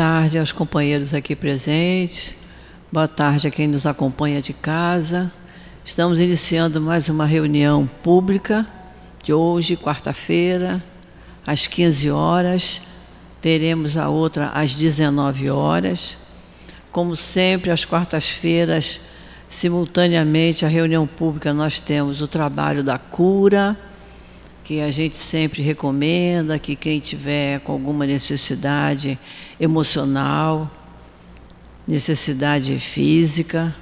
tarde aos companheiros aqui presentes. Boa tarde a quem nos acompanha de casa. Estamos iniciando mais uma reunião pública de hoje, quarta-feira, às 15 horas. Teremos a outra às 19 horas. Como sempre, às quartas-feiras, simultaneamente, a reunião pública, nós temos o trabalho da cura que a gente sempre recomenda que quem tiver com alguma necessidade emocional, necessidade física,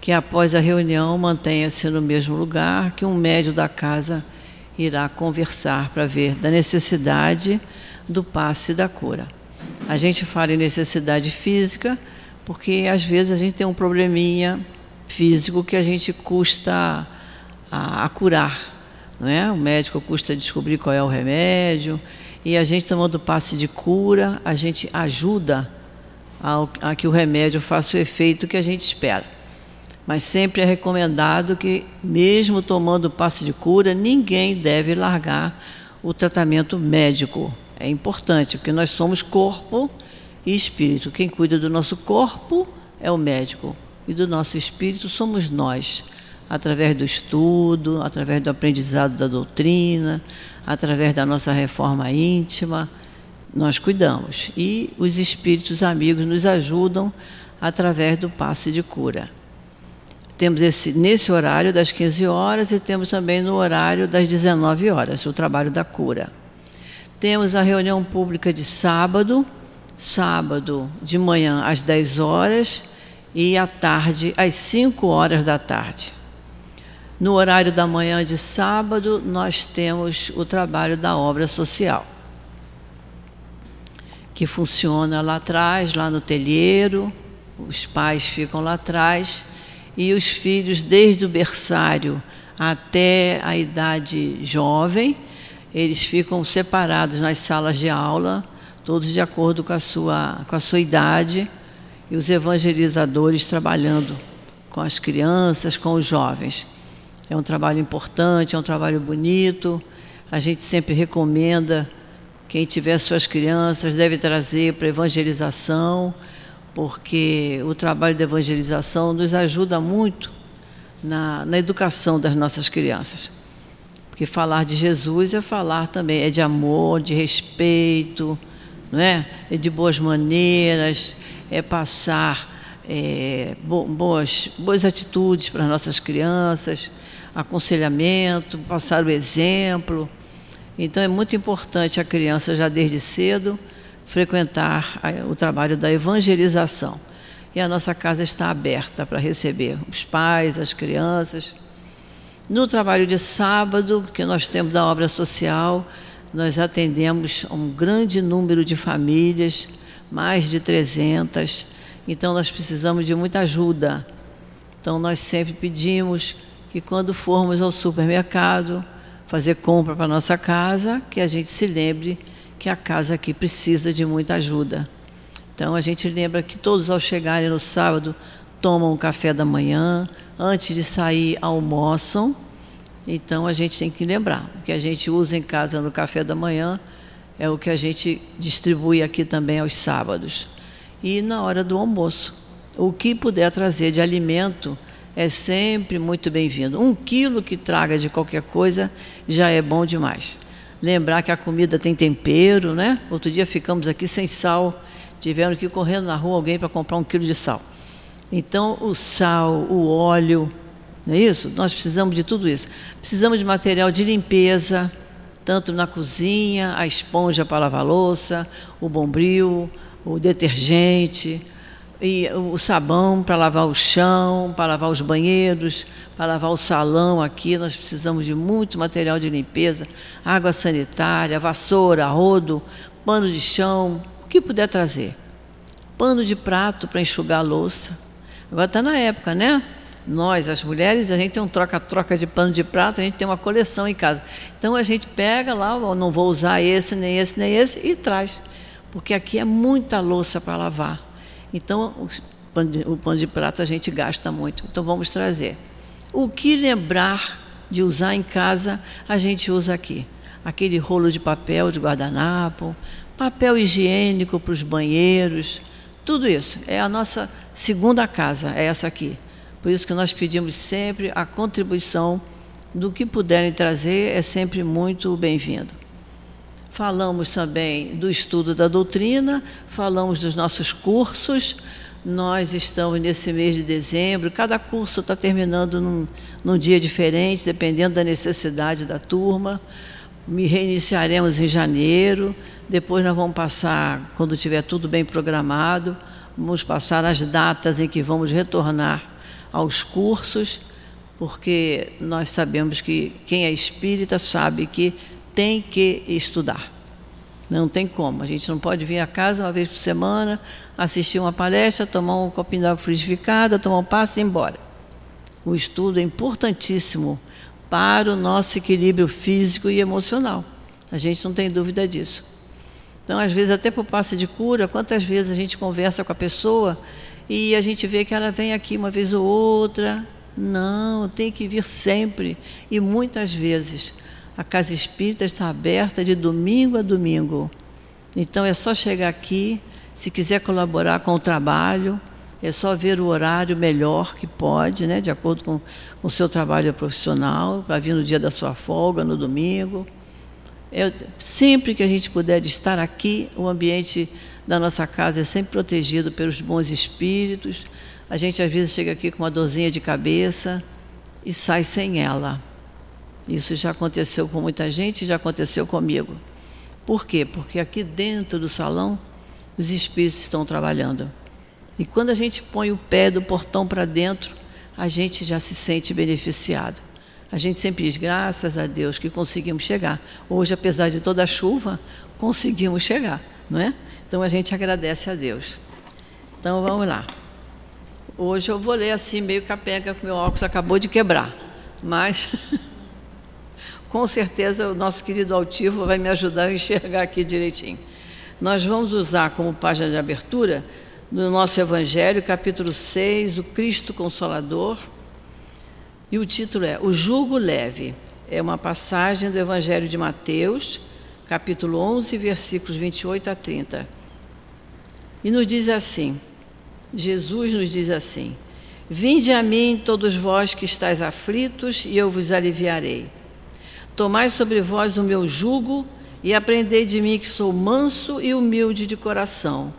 que após a reunião mantenha-se no mesmo lugar, que um médio da casa irá conversar para ver da necessidade do passe da cura. A gente fala em necessidade física porque às vezes a gente tem um probleminha físico que a gente custa a, a curar não é? O médico custa descobrir qual é o remédio e a gente tomando passe de cura, a gente ajuda ao, a que o remédio faça o efeito que a gente espera. Mas sempre é recomendado que, mesmo tomando passe de cura, ninguém deve largar o tratamento médico. É importante, porque nós somos corpo e espírito. Quem cuida do nosso corpo é o médico, e do nosso espírito somos nós através do estudo, através do aprendizado da doutrina, através da nossa reforma íntima, nós cuidamos. E os espíritos amigos nos ajudam através do passe de cura. Temos esse nesse horário das 15 horas e temos também no horário das 19 horas, o trabalho da cura. Temos a reunião pública de sábado, sábado de manhã às 10 horas e à tarde às 5 horas da tarde. No horário da manhã de sábado, nós temos o trabalho da obra social, que funciona lá atrás, lá no telheiro, os pais ficam lá atrás e os filhos, desde o berçário até a idade jovem, eles ficam separados nas salas de aula, todos de acordo com a sua, com a sua idade, e os evangelizadores trabalhando com as crianças, com os jovens. É um trabalho importante, é um trabalho bonito. A gente sempre recomenda quem tiver suas crianças deve trazer para evangelização, porque o trabalho de evangelização nos ajuda muito na, na educação das nossas crianças. Porque falar de Jesus é falar também, é de amor, de respeito, não é? é de boas maneiras, é passar é, boas, boas atitudes para as nossas crianças aconselhamento, passar o exemplo. Então é muito importante a criança já desde cedo frequentar o trabalho da evangelização. E a nossa casa está aberta para receber os pais, as crianças. No trabalho de sábado, que nós temos da obra social, nós atendemos um grande número de famílias, mais de 300. Então nós precisamos de muita ajuda. Então nós sempre pedimos que quando formos ao supermercado fazer compra para nossa casa, que a gente se lembre que a casa aqui precisa de muita ajuda. Então a gente lembra que todos ao chegarem no sábado tomam um café da manhã, antes de sair almoçam. Então a gente tem que lembrar, o que a gente usa em casa no café da manhã é o que a gente distribui aqui também aos sábados. E na hora do almoço, o que puder trazer de alimento é sempre muito bem-vindo. Um quilo que traga de qualquer coisa já é bom demais. Lembrar que a comida tem tempero, né? Outro dia ficamos aqui sem sal, tiveram que ir correndo na rua alguém para comprar um quilo de sal. Então, o sal, o óleo, não é isso? Nós precisamos de tudo isso. Precisamos de material de limpeza, tanto na cozinha, a esponja para lavar louça, o bombril, o detergente, e o sabão para lavar o chão, para lavar os banheiros, para lavar o salão aqui. Nós precisamos de muito material de limpeza, água sanitária, vassoura, rodo, pano de chão, o que puder trazer. Pano de prato para enxugar a louça. Agora está na época, né? Nós, as mulheres, a gente tem um troca-troca de pano de prato, a gente tem uma coleção em casa. Então a gente pega lá, não vou usar esse, nem esse, nem esse, e traz. Porque aqui é muita louça para lavar. Então, o pano de prato a gente gasta muito. Então, vamos trazer. O que lembrar de usar em casa, a gente usa aqui. Aquele rolo de papel de guardanapo, papel higiênico para os banheiros, tudo isso. É a nossa segunda casa, é essa aqui. Por isso que nós pedimos sempre a contribuição do que puderem trazer, é sempre muito bem-vindo. Falamos também do estudo da doutrina, falamos dos nossos cursos. Nós estamos nesse mês de dezembro, cada curso está terminando num, num dia diferente, dependendo da necessidade da turma. Me reiniciaremos em janeiro, depois nós vamos passar, quando tiver tudo bem programado, vamos passar as datas em que vamos retornar aos cursos, porque nós sabemos que quem é espírita sabe que tem que estudar. Não tem como. A gente não pode vir a casa uma vez por semana, assistir uma palestra, tomar um copinho de água frutificada, tomar um passo e ir embora. O estudo é importantíssimo para o nosso equilíbrio físico e emocional. A gente não tem dúvida disso. Então, às vezes, até por passe de cura, quantas vezes a gente conversa com a pessoa e a gente vê que ela vem aqui uma vez ou outra. Não, tem que vir sempre. E muitas vezes a casa espírita está aberta de domingo a domingo. Então é só chegar aqui, se quiser colaborar com o trabalho, é só ver o horário melhor que pode, né, de acordo com o seu trabalho profissional, para vir no dia da sua folga, no domingo. Eu, sempre que a gente puder estar aqui, o ambiente da nossa casa é sempre protegido pelos bons espíritos. A gente às vezes chega aqui com uma dorzinha de cabeça e sai sem ela. Isso já aconteceu com muita gente, já aconteceu comigo. Por quê? Porque aqui dentro do salão os espíritos estão trabalhando. E quando a gente põe o pé do portão para dentro, a gente já se sente beneficiado. A gente sempre diz, graças a Deus que conseguimos chegar. Hoje, apesar de toda a chuva, conseguimos chegar, não é? Então a gente agradece a Deus. Então vamos lá. Hoje eu vou ler assim, meio capenga, que meu óculos acabou de quebrar. Mas com certeza o nosso querido altivo vai me ajudar a enxergar aqui direitinho. Nós vamos usar como página de abertura no nosso Evangelho, capítulo 6, o Cristo Consolador e o título é O Jugo Leve. É uma passagem do Evangelho de Mateus, capítulo 11, versículos 28 a 30. E nos diz assim: Jesus nos diz assim: Vinde a mim, todos vós que estáis aflitos, e eu vos aliviarei. Tomai sobre vós o meu jugo e aprendei de mim que sou manso e humilde de coração,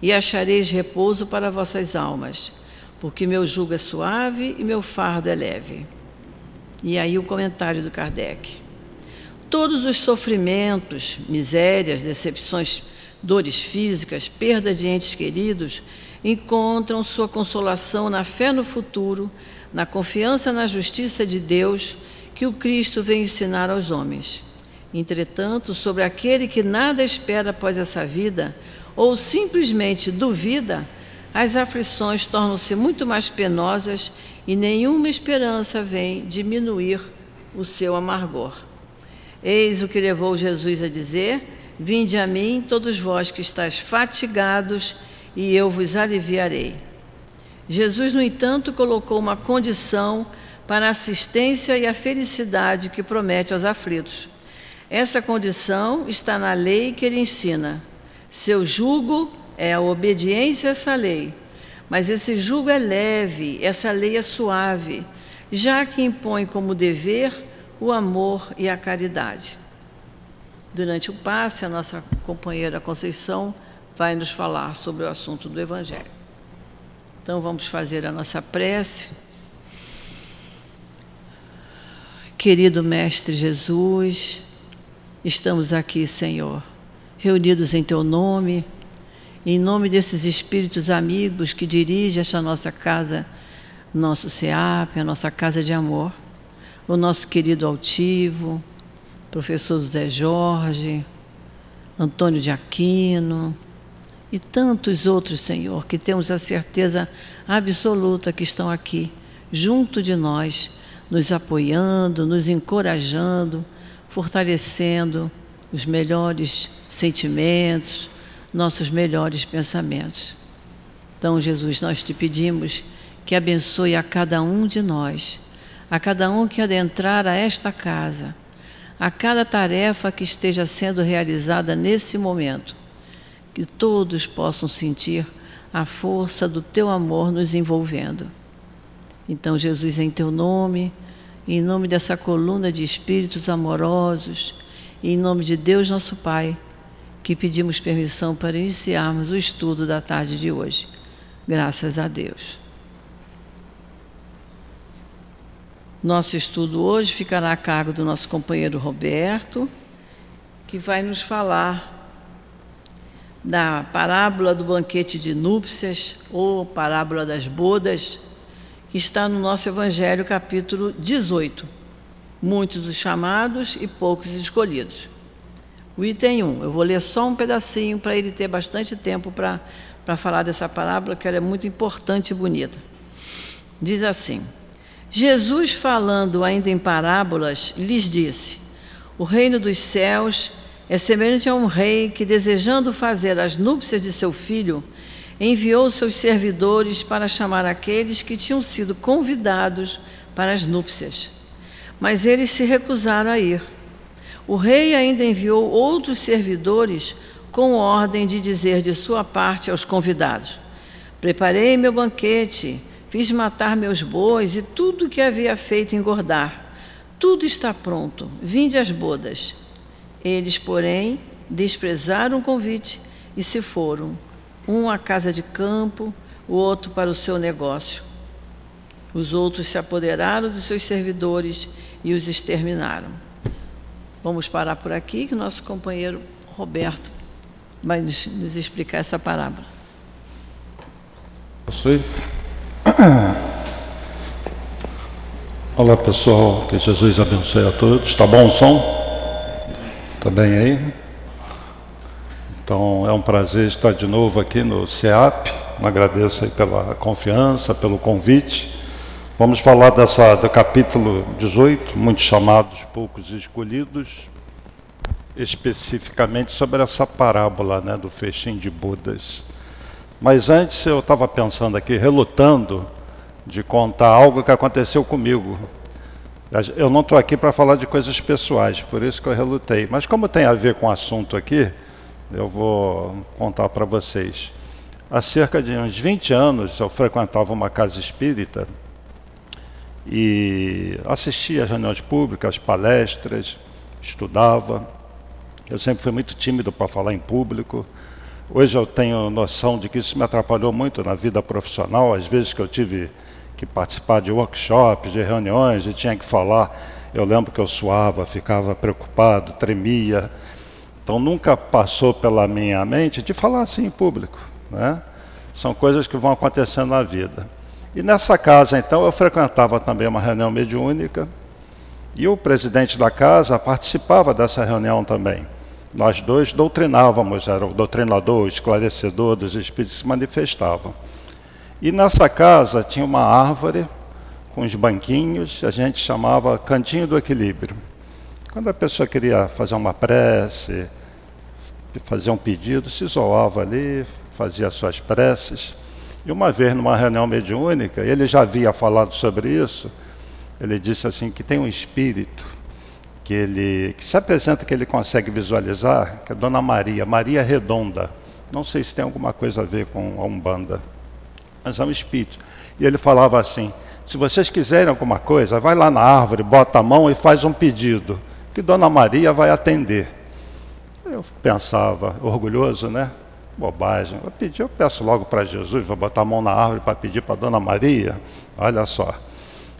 e achareis repouso para vossas almas porque meu jugo é suave e meu fardo é leve. E aí o comentário do Kardec. Todos os sofrimentos, misérias, decepções, dores físicas, perda de entes queridos, encontram sua consolação na fé no futuro, na confiança na justiça de Deus que o Cristo vem ensinar aos homens. Entretanto, sobre aquele que nada espera após essa vida, ou simplesmente duvida, as aflições tornam-se muito mais penosas e nenhuma esperança vem diminuir o seu amargor. Eis o que levou Jesus a dizer: Vinde a mim, todos vós que estáis fatigados, e eu vos aliviarei. Jesus, no entanto, colocou uma condição para a assistência e a felicidade que promete aos aflitos. Essa condição está na lei que ele ensina. Seu jugo é a obediência a essa lei. Mas esse jugo é leve, essa lei é suave, já que impõe como dever o amor e a caridade. Durante o passe, a nossa companheira Conceição vai nos falar sobre o assunto do Evangelho. Então vamos fazer a nossa prece. Querido Mestre Jesus, estamos aqui, Senhor, reunidos em Teu nome em nome desses espíritos amigos que dirigem esta nossa casa, nosso SEAP, a nossa casa de amor, o nosso querido altivo, professor José Jorge, Antônio de Aquino e tantos outros, Senhor, que temos a certeza absoluta que estão aqui, junto de nós, nos apoiando, nos encorajando, fortalecendo os melhores sentimentos, nossos melhores pensamentos. Então, Jesus, nós te pedimos que abençoe a cada um de nós, a cada um que adentrar a esta casa, a cada tarefa que esteja sendo realizada nesse momento. Que todos possam sentir a força do teu amor nos envolvendo. Então, Jesus, em teu nome, em nome dessa coluna de espíritos amorosos, em nome de Deus nosso Pai, que pedimos permissão para iniciarmos o estudo da tarde de hoje. Graças a Deus. Nosso estudo hoje ficará a cargo do nosso companheiro Roberto, que vai nos falar da parábola do banquete de núpcias ou parábola das bodas, que está no nosso Evangelho, capítulo 18. Muitos os chamados e poucos escolhidos. O item 1, eu vou ler só um pedacinho para ele ter bastante tempo para falar dessa parábola, que ela é muito importante e bonita. Diz assim. Jesus, falando ainda em parábolas, lhes disse: O reino dos céus é semelhante a um rei que, desejando fazer as núpcias de seu filho, enviou seus servidores para chamar aqueles que tinham sido convidados para as núpcias. Mas eles se recusaram a ir. O rei ainda enviou outros servidores com ordem de dizer de sua parte aos convidados: Preparei meu banquete Fiz matar meus bois e tudo que havia feito engordar. Tudo está pronto. Vinde às bodas. Eles, porém, desprezaram o convite e se foram, um à casa de campo, o outro para o seu negócio. Os outros se apoderaram dos seus servidores e os exterminaram. Vamos parar por aqui, que nosso companheiro Roberto vai nos, nos explicar essa parábola. Olá pessoal, que Jesus abençoe a todos. Está bom o som? Está bem aí? Então é um prazer estar de novo aqui no CEAP. Agradeço aí pela confiança, pelo convite. Vamos falar dessa, do capítulo 18, muitos chamados, poucos escolhidos, especificamente sobre essa parábola né, do fechem de Budas. Mas antes eu estava pensando aqui, relutando de contar algo que aconteceu comigo. Eu não estou aqui para falar de coisas pessoais, por isso que eu relutei. Mas como tem a ver com o assunto aqui, eu vou contar para vocês. Há cerca de uns 20 anos eu frequentava uma casa espírita e assistia às reuniões públicas, palestras, estudava. Eu sempre fui muito tímido para falar em público. Hoje eu tenho noção de que isso me atrapalhou muito na vida profissional, às vezes que eu tive que participar de workshops, de reuniões, e tinha que falar, eu lembro que eu suava, ficava preocupado, tremia. Então nunca passou pela minha mente de falar assim em público. Né? São coisas que vão acontecendo na vida. E nessa casa, então, eu frequentava também uma reunião mediúnica, e o presidente da casa participava dessa reunião também. Nós dois doutrinávamos, era o doutrinador, o esclarecedor dos espíritos que se manifestavam. E nessa casa tinha uma árvore com os banquinhos, a gente chamava Cantinho do Equilíbrio. Quando a pessoa queria fazer uma prece, fazer um pedido, se isolava ali, fazia suas preces. E uma vez, numa reunião mediúnica, ele já havia falado sobre isso, ele disse assim que tem um espírito que ele que se apresenta que ele consegue visualizar, que é Dona Maria, Maria Redonda. Não sei se tem alguma coisa a ver com a Umbanda, mas é um espírito. E ele falava assim: se vocês quiserem alguma coisa, vai lá na árvore, bota a mão e faz um pedido, que Dona Maria vai atender. Eu pensava, orgulhoso, né? Bobagem. Eu pedi, eu peço logo para Jesus, vou botar a mão na árvore para pedir para Dona Maria. Olha só.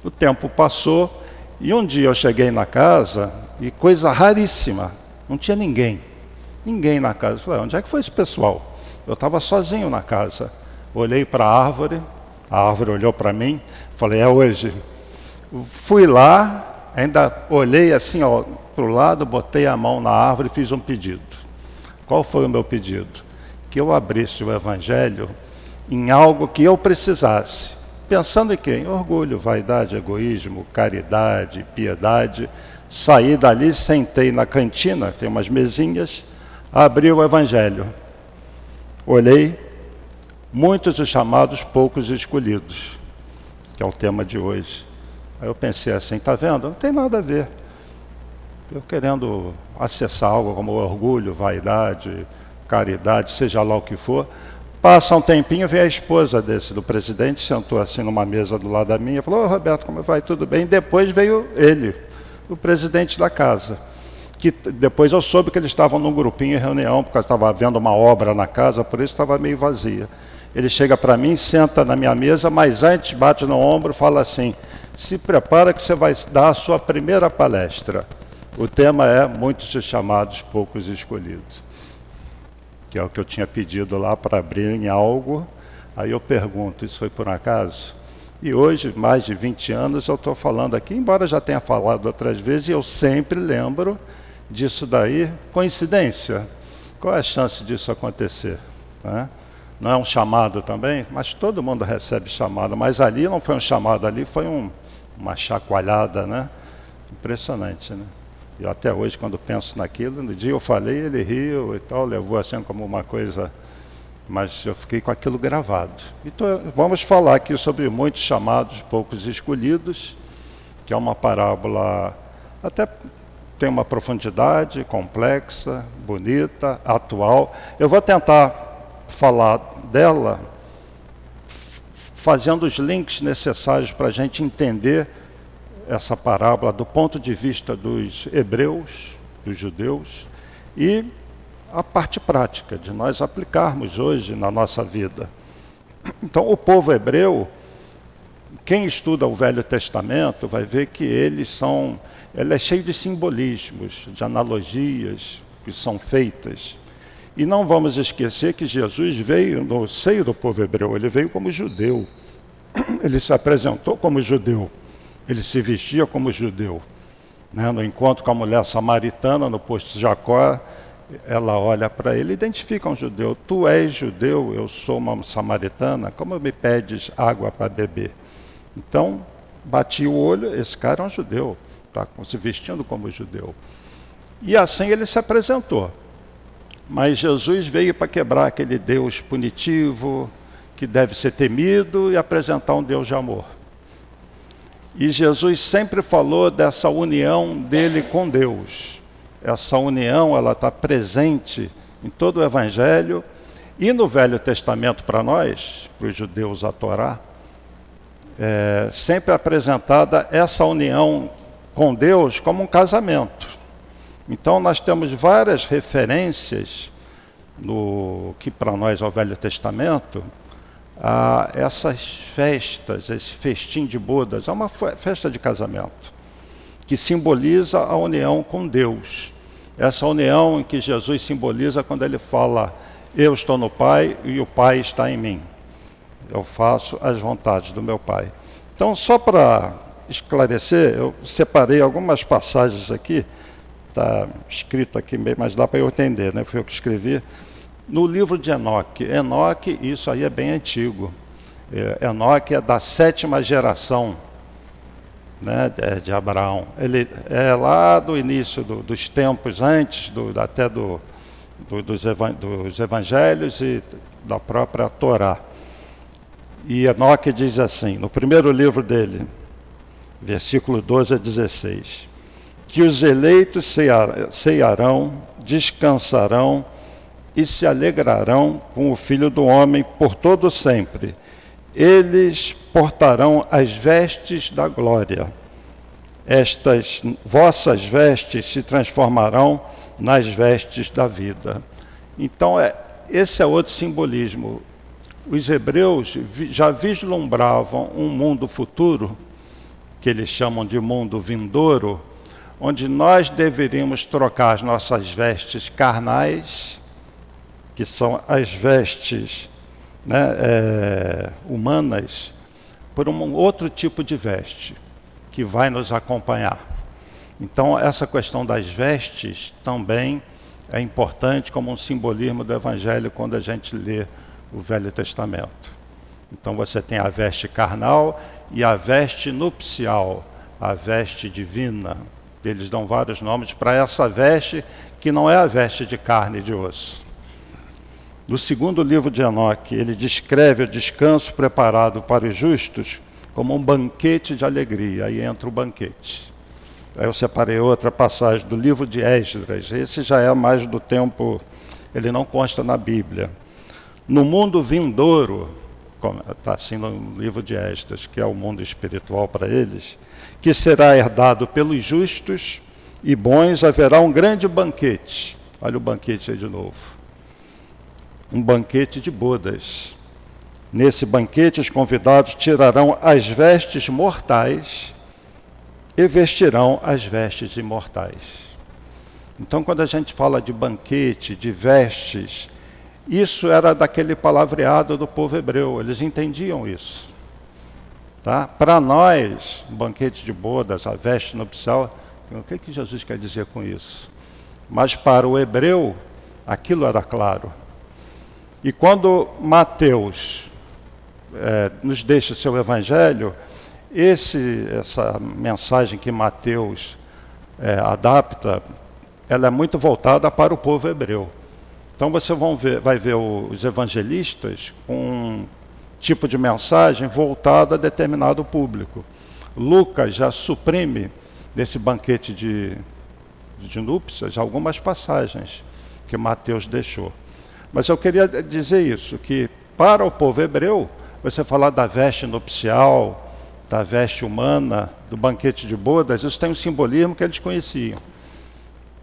O tempo passou e um dia eu cheguei na casa e coisa raríssima, não tinha ninguém. Ninguém na casa. Eu falei, onde é que foi esse pessoal? Eu estava sozinho na casa. Olhei para a árvore, a árvore olhou para mim, falei, é hoje. Fui lá, ainda olhei assim para o lado, botei a mão na árvore e fiz um pedido. Qual foi o meu pedido? Que eu abrisse o Evangelho em algo que eu precisasse Pensando em quem? Orgulho, vaidade, egoísmo, caridade, piedade. Saí dali, sentei na cantina, tem umas mesinhas, abri o Evangelho. Olhei, muitos os chamados, poucos escolhidos, que é o tema de hoje. Aí eu pensei assim, tá vendo? Não tem nada a ver. Eu querendo acessar algo como orgulho, vaidade, caridade, seja lá o que for. Passa um tempinho, vem a esposa desse, do presidente, sentou assim numa mesa do lado da minha, falou, oh, Roberto, como vai? Tudo bem? Depois veio ele, o presidente da casa. Que depois eu soube que eles estavam num grupinho em reunião, porque estava havendo uma obra na casa, por isso estava meio vazia. Ele chega para mim, senta na minha mesa, mas antes bate no ombro e fala assim: se prepara que você vai dar a sua primeira palestra. O tema é Muitos chamados, poucos escolhidos. Que é o que eu tinha pedido lá para abrir em algo. Aí eu pergunto: isso foi por acaso? E hoje, mais de 20 anos, eu estou falando aqui, embora já tenha falado outras vezes, e eu sempre lembro disso daí. Coincidência? Qual é a chance disso acontecer? Né? não é um chamado também, mas todo mundo recebe chamado. Mas ali não foi um chamado, ali foi um, uma chacoalhada, né? Impressionante, né? Eu até hoje, quando penso naquilo, no dia eu falei, ele riu e tal, levou assim como uma coisa, mas eu fiquei com aquilo gravado. Então, vamos falar aqui sobre muitos chamados, poucos escolhidos, que é uma parábola até tem uma profundidade complexa, bonita, atual. Eu vou tentar falar dela, fazendo os links necessários para a gente entender essa parábola do ponto de vista dos hebreus, dos judeus, e a parte prática de nós aplicarmos hoje na nossa vida. Então, o povo hebreu, quem estuda o Velho Testamento vai ver que eles são, ele é cheio de simbolismos, de analogias que são feitas. E não vamos esquecer que Jesus veio no seio do povo hebreu, ele veio como judeu. Ele se apresentou como judeu, ele se vestia como judeu. Né? No encontro com a mulher samaritana, no posto de Jacó, ela olha para ele e identifica um judeu. Tu és judeu, eu sou uma samaritana, como me pedes água para beber? Então, bati o olho, esse cara é um judeu, está se vestindo como judeu. E assim ele se apresentou. Mas Jesus veio para quebrar aquele Deus punitivo, que deve ser temido, e apresentar um Deus de amor. E Jesus sempre falou dessa união dele com Deus. Essa união, ela está presente em todo o Evangelho e no Velho Testamento para nós, para os judeus a Torá, é sempre apresentada essa união com Deus como um casamento. Então nós temos várias referências no que para nós é o Velho Testamento a essas festas, esse festim de bodas, é uma festa de casamento que simboliza a união com Deus. Essa união em que Jesus simboliza quando ele fala: Eu estou no Pai e o Pai está em mim. Eu faço as vontades do meu Pai. Então, só para esclarecer, eu separei algumas passagens aqui está escrito aqui, mas dá para eu entender, né? foi eu que escrevi. No livro de Enoque, Enoque, isso aí é bem antigo. É, Enoque é da sétima geração né, de, de Abraão. Ele é lá do início do, dos tempos antes, do, até do, do, dos, evan, dos evangelhos e da própria Torá. E Enoque diz assim, no primeiro livro dele, versículo 12 a 16 que os eleitos ceiarão, descansarão e se alegrarão com o Filho do Homem por todo sempre. Eles portarão as vestes da glória. Estas vossas vestes se transformarão nas vestes da vida. Então, é, esse é outro simbolismo. Os hebreus já vislumbravam um mundo futuro, que eles chamam de mundo vindouro, onde nós deveríamos trocar as nossas vestes carnais, que são as vestes né, é, humanas, por um outro tipo de veste que vai nos acompanhar. Então, essa questão das vestes também é importante como um simbolismo do Evangelho quando a gente lê o Velho Testamento. Então, você tem a veste carnal e a veste nupcial, a veste divina. Eles dão vários nomes para essa veste que não é a veste de carne e de osso. No segundo livro de Enoque, ele descreve o descanso preparado para os justos como um banquete de alegria. Aí entra o banquete. Aí eu separei outra passagem do livro de Esdras. Esse já é mais do tempo, ele não consta na Bíblia. No mundo vindouro, está assim no livro de Esdras, que é o mundo espiritual para eles, que será herdado pelos justos e bons, haverá um grande banquete. Olha o banquete aí de novo. Um banquete de bodas. Nesse banquete, os convidados tirarão as vestes mortais e vestirão as vestes imortais. Então, quando a gente fala de banquete, de vestes, isso era daquele palavreado do povo hebreu, eles entendiam isso. Tá? Para nós, banquete de bodas, a veste nupcial, o que, que Jesus quer dizer com isso? Mas para o hebreu, aquilo era claro. E quando Mateus é, nos deixa o seu evangelho, esse, essa mensagem que Mateus é, adapta, ela é muito voltada para o povo hebreu. Então você ver, vai ver os evangelistas com um tipo de mensagem voltada a determinado público. Lucas já suprime nesse banquete de, de núpcias algumas passagens que Mateus deixou. Mas eu queria dizer isso, que para o povo hebreu, você falar da veste nupcial, da veste humana, do banquete de bodas, isso tem um simbolismo que eles conheciam.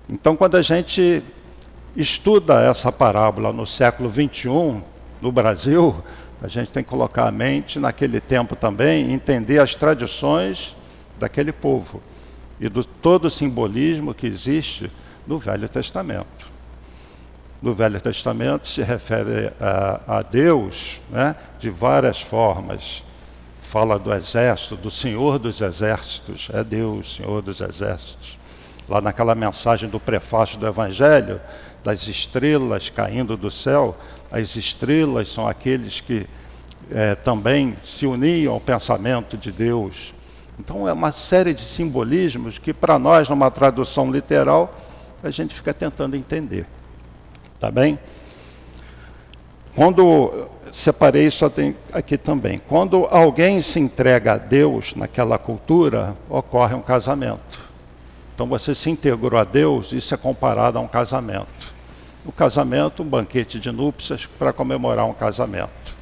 Então, quando a gente estuda essa parábola no século 21, no Brasil, a gente tem que colocar a mente naquele tempo também, entender as tradições daquele povo e do todo o simbolismo que existe no Velho Testamento. No Velho Testamento se refere a, a Deus né, de várias formas fala do exército, do Senhor dos Exércitos, é Deus, Senhor dos Exércitos. Lá naquela mensagem do prefácio do Evangelho, das estrelas caindo do céu, as estrelas são aqueles que é, também se uniam ao pensamento de Deus. Então é uma série de simbolismos que para nós, numa tradução literal, a gente fica tentando entender. Tá bem? Quando separei isso aqui também. Quando alguém se entrega a Deus naquela cultura, ocorre um casamento. Então você se integrou a Deus, isso é comparado a um casamento. O casamento, um banquete de núpcias para comemorar um casamento.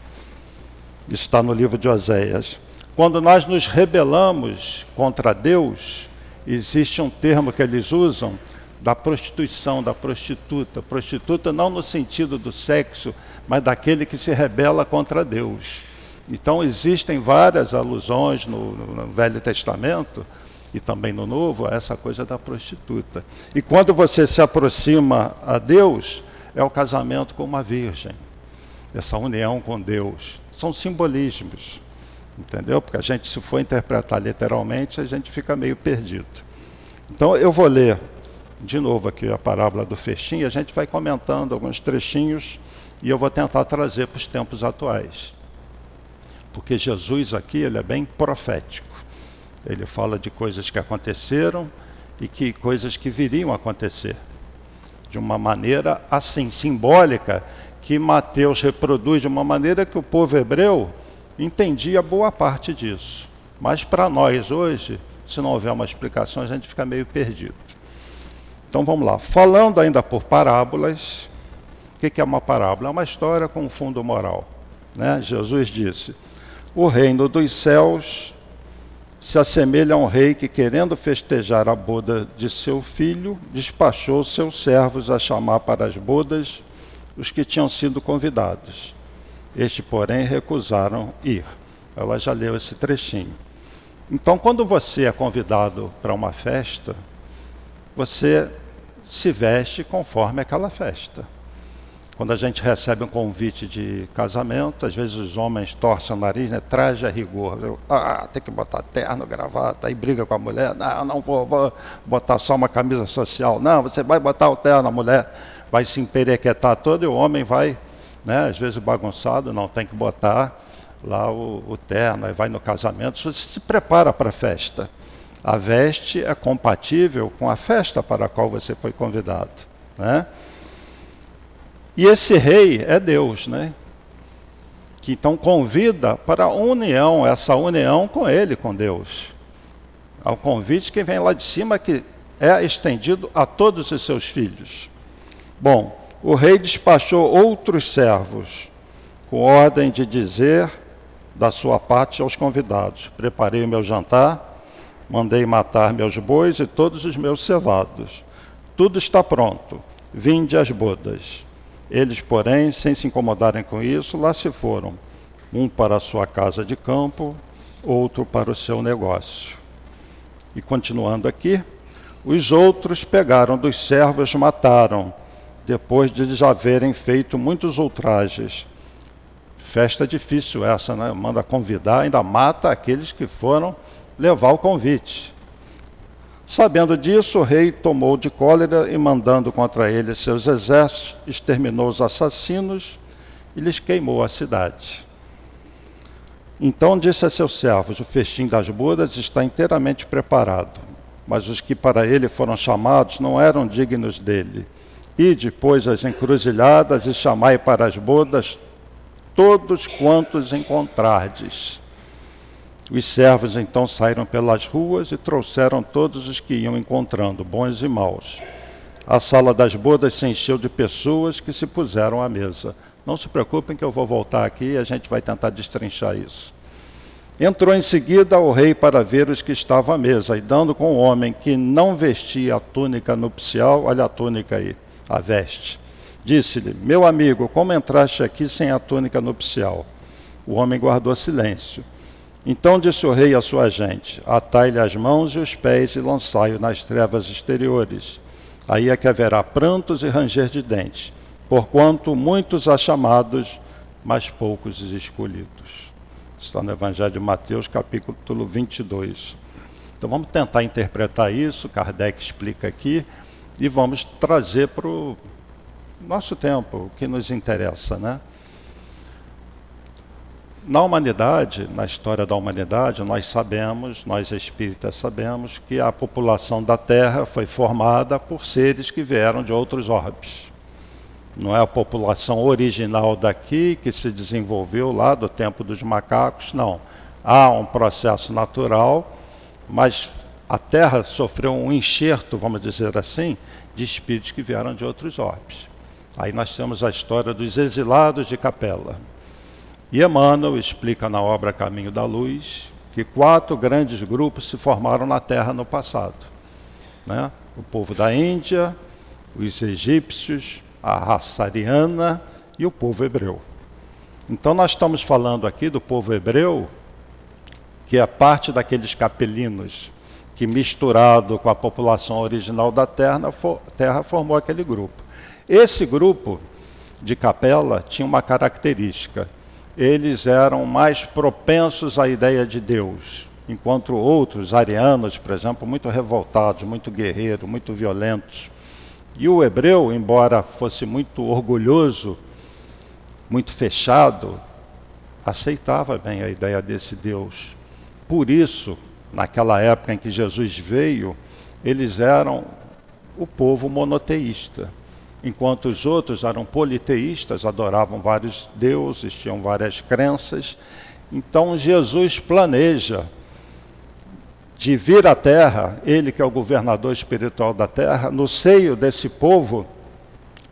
Isso está no livro de Oséias. Quando nós nos rebelamos contra Deus, existe um termo que eles usam da prostituição, da prostituta. Prostituta não no sentido do sexo, mas daquele que se rebela contra Deus. Então existem várias alusões no, no Velho Testamento e também no Novo a essa coisa da prostituta. E quando você se aproxima a Deus, é o casamento com uma virgem, essa união com Deus. São simbolismos, entendeu? Porque a gente, se for interpretar literalmente, a gente fica meio perdido. Então eu vou ler de novo aqui a parábola do festim, a gente vai comentando alguns trechinhos e eu vou tentar trazer para os tempos atuais. Porque Jesus aqui ele é bem profético. Ele fala de coisas que aconteceram e que coisas que viriam a acontecer. De uma maneira assim simbólica que Mateus reproduz de uma maneira que o povo hebreu entendia boa parte disso. Mas para nós hoje, se não houver uma explicação, a gente fica meio perdido. Então vamos lá. Falando ainda por parábolas, o que é uma parábola? É uma história com um fundo moral. Né? Jesus disse: O reino dos céus se assemelha a um rei que, querendo festejar a boda de seu filho, despachou seus servos a chamar para as bodas os que tinham sido convidados. Este, porém, recusaram ir. Ela já leu esse trechinho. Então, quando você é convidado para uma festa, você se veste conforme aquela festa. Quando a gente recebe um convite de casamento, às vezes os homens torcem o nariz, né? traje a rigor. Eu, ah, tem que botar terno, gravata, aí briga com a mulher. Não, não vou, vou botar só uma camisa social. Não, você vai botar o terno, a mulher vai se emperequetar todo e o homem vai, né? às vezes bagunçado, não, tem que botar lá o, o terno, aí vai no casamento, você se prepara para a festa. A veste é compatível com a festa para a qual você foi convidado. Né? E esse rei é Deus, né? que então convida para a união, essa união com ele, com Deus. É um convite que vem lá de cima que é estendido a todos os seus filhos. Bom, o rei despachou outros servos com ordem de dizer da sua parte aos convidados: Preparei o meu jantar, mandei matar meus bois e todos os meus cevados. Tudo está pronto. Vinde às bodas. Eles, porém, sem se incomodarem com isso, lá se foram, um para a sua casa de campo, outro para o seu negócio. E continuando aqui, os outros pegaram dos servos, mataram, depois de já haverem feito muitos ultrajes. Festa difícil essa, né? Manda convidar, ainda mata aqueles que foram levar o convite. Sabendo disso, o rei tomou de cólera e, mandando contra ele seus exércitos, exterminou os assassinos e lhes queimou a cidade. Então disse a seus servos: O festim das bodas está inteiramente preparado, mas os que para ele foram chamados não eram dignos dele. E depois as encruzilhadas e chamai para as bodas todos quantos encontrardes. Os servos então saíram pelas ruas e trouxeram todos os que iam encontrando, bons e maus. A sala das bodas se encheu de pessoas que se puseram à mesa. Não se preocupem que eu vou voltar aqui e a gente vai tentar destrinchar isso. Entrou em seguida o rei para ver os que estavam à mesa, e dando com o homem que não vestia a túnica nupcial, olha a túnica aí, a veste, disse-lhe: Meu amigo, como entraste aqui sem a túnica nupcial? O homem guardou silêncio. Então disse o rei à sua gente: Atai-lhe as mãos e os pés e lançai-o nas trevas exteriores. Aí é que haverá prantos e ranger de dentes, porquanto muitos há chamados, mas poucos os escolhidos. Está no Evangelho de Mateus, capítulo 22. Então vamos tentar interpretar isso, Kardec explica aqui, e vamos trazer para o nosso tempo, o que nos interessa, né? Na humanidade, na história da humanidade, nós sabemos, nós espíritas sabemos, que a população da Terra foi formada por seres que vieram de outros orbes. Não é a população original daqui que se desenvolveu lá do tempo dos macacos, não. Há um processo natural, mas a Terra sofreu um enxerto, vamos dizer assim, de espíritos que vieram de outros orbes. Aí nós temos a história dos exilados de Capela e Emmanuel explica na obra Caminho da Luz que quatro grandes grupos se formaram na Terra no passado. Né? O povo da Índia, os egípcios, a raça ariana e o povo hebreu. Então nós estamos falando aqui do povo hebreu, que é parte daqueles capelinos que misturado com a população original da terra, terra formou aquele grupo. Esse grupo de capela tinha uma característica eles eram mais propensos à ideia de Deus, enquanto outros, arianos, por exemplo, muito revoltados, muito guerreiros, muito violentos. E o hebreu, embora fosse muito orgulhoso, muito fechado, aceitava bem a ideia desse Deus. Por isso, naquela época em que Jesus veio, eles eram o povo monoteísta enquanto os outros eram politeístas, adoravam vários deuses, tinham várias crenças. Então Jesus planeja de vir à terra, ele que é o governador espiritual da terra, no seio desse povo,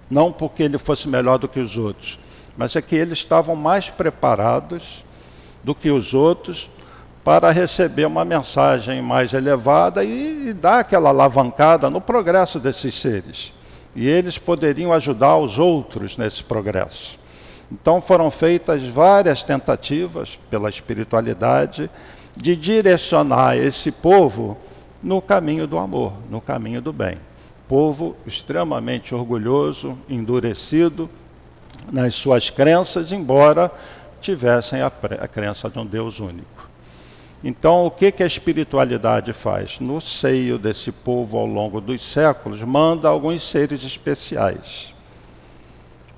não porque ele fosse melhor do que os outros, mas é que eles estavam mais preparados do que os outros para receber uma mensagem mais elevada e, e dar aquela alavancada no progresso desses seres e eles poderiam ajudar os outros nesse progresso. Então foram feitas várias tentativas pela espiritualidade de direcionar esse povo no caminho do amor, no caminho do bem. Povo extremamente orgulhoso, endurecido nas suas crenças, embora tivessem a, a crença de um Deus único. Então, o que, que a espiritualidade faz? No seio desse povo, ao longo dos séculos, manda alguns seres especiais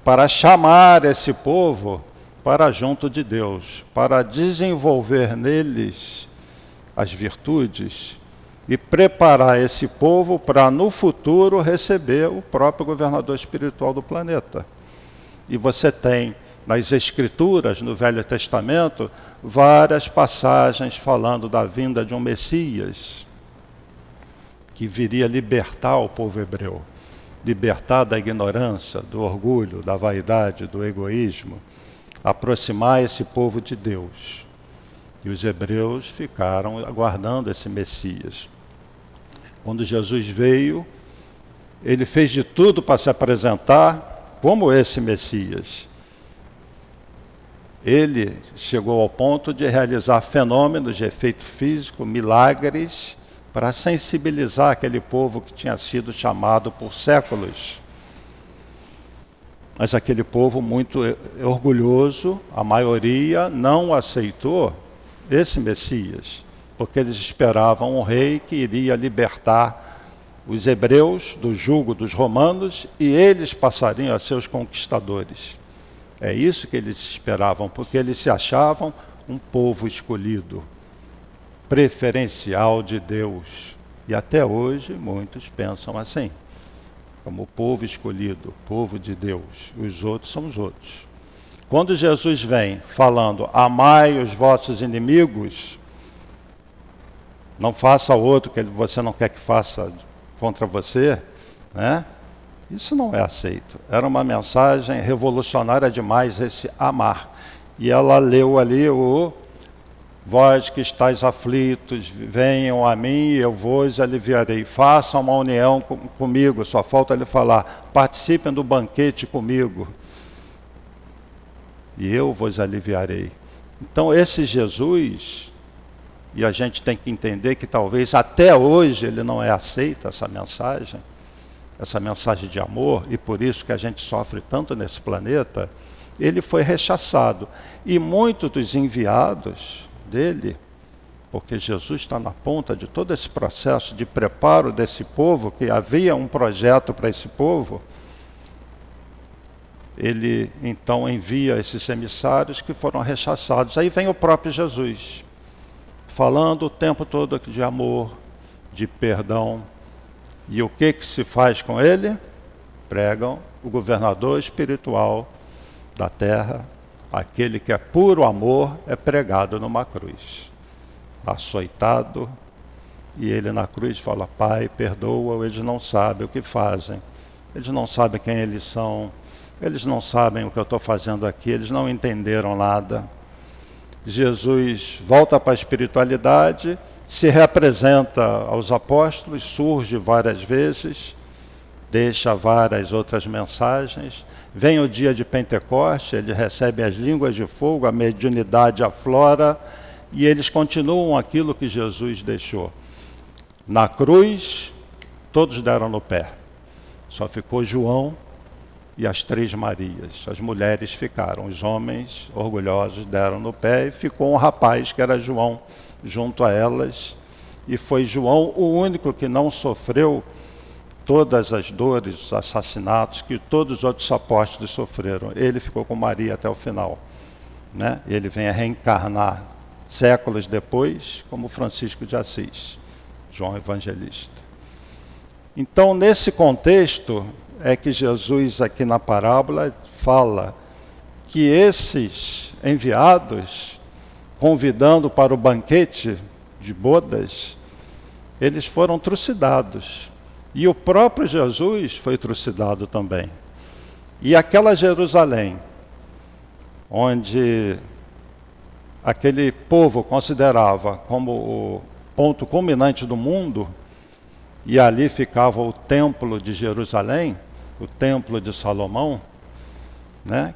para chamar esse povo para junto de Deus, para desenvolver neles as virtudes e preparar esse povo para no futuro receber o próprio governador espiritual do planeta. E você tem nas Escrituras, no Velho Testamento, várias passagens falando da vinda de um Messias, que viria libertar o povo hebreu, libertar da ignorância, do orgulho, da vaidade, do egoísmo, aproximar esse povo de Deus. E os hebreus ficaram aguardando esse Messias. Quando Jesus veio, ele fez de tudo para se apresentar como esse Messias. Ele chegou ao ponto de realizar fenômenos de efeito físico, milagres, para sensibilizar aquele povo que tinha sido chamado por séculos. Mas aquele povo muito orgulhoso, a maioria não aceitou esse Messias, porque eles esperavam um rei que iria libertar os hebreus do jugo dos romanos e eles passariam a ser os conquistadores. É isso que eles esperavam, porque eles se achavam um povo escolhido, preferencial de Deus. E até hoje muitos pensam assim, como povo escolhido, povo de Deus. Os outros são os outros. Quando Jesus vem falando, amai os vossos inimigos, não faça o outro que você não quer que faça contra você, né? Isso não é aceito. Era uma mensagem revolucionária demais esse amar. E ela leu ali o Vós que estáis aflitos, venham a mim e eu vos aliviarei. Façam uma união com, comigo. Só falta ele falar: participem do banquete comigo. E eu vos aliviarei. Então, esse Jesus, e a gente tem que entender que talvez até hoje ele não é aceita essa mensagem, essa mensagem de amor, e por isso que a gente sofre tanto nesse planeta, ele foi rechaçado. E muitos dos enviados dele, porque Jesus está na ponta de todo esse processo de preparo desse povo, que havia um projeto para esse povo, ele então envia esses emissários que foram rechaçados. Aí vem o próprio Jesus, falando o tempo todo de amor, de perdão, e o que, que se faz com ele? Pregam o governador espiritual da terra, aquele que é puro amor, é pregado numa cruz, açoitado, e ele na cruz fala: Pai, perdoa, eles não sabem o que fazem, eles não sabem quem eles são, eles não sabem o que eu estou fazendo aqui, eles não entenderam nada. Jesus volta para a espiritualidade se representa aos apóstolos, surge várias vezes, deixa várias outras mensagens. Vem o dia de Pentecoste, eles recebem as línguas de fogo, a mediunidade aflora e eles continuam aquilo que Jesus deixou. Na cruz, todos deram no pé. Só ficou João e as três Marias. As mulheres ficaram, os homens orgulhosos deram no pé e ficou um rapaz que era João junto a elas. E foi João o único que não sofreu todas as dores, os assassinatos que todos os outros apóstolos sofreram. Ele ficou com Maria até o final. Né? Ele vem a reencarnar séculos depois, como Francisco de Assis, João Evangelista. Então, nesse contexto, é que Jesus, aqui na parábola, fala que esses enviados convidando para o banquete de bodas, eles foram trucidados. E o próprio Jesus foi trucidado também. E aquela Jerusalém, onde aquele povo considerava como o ponto culminante do mundo, e ali ficava o templo de Jerusalém, o templo de Salomão, né,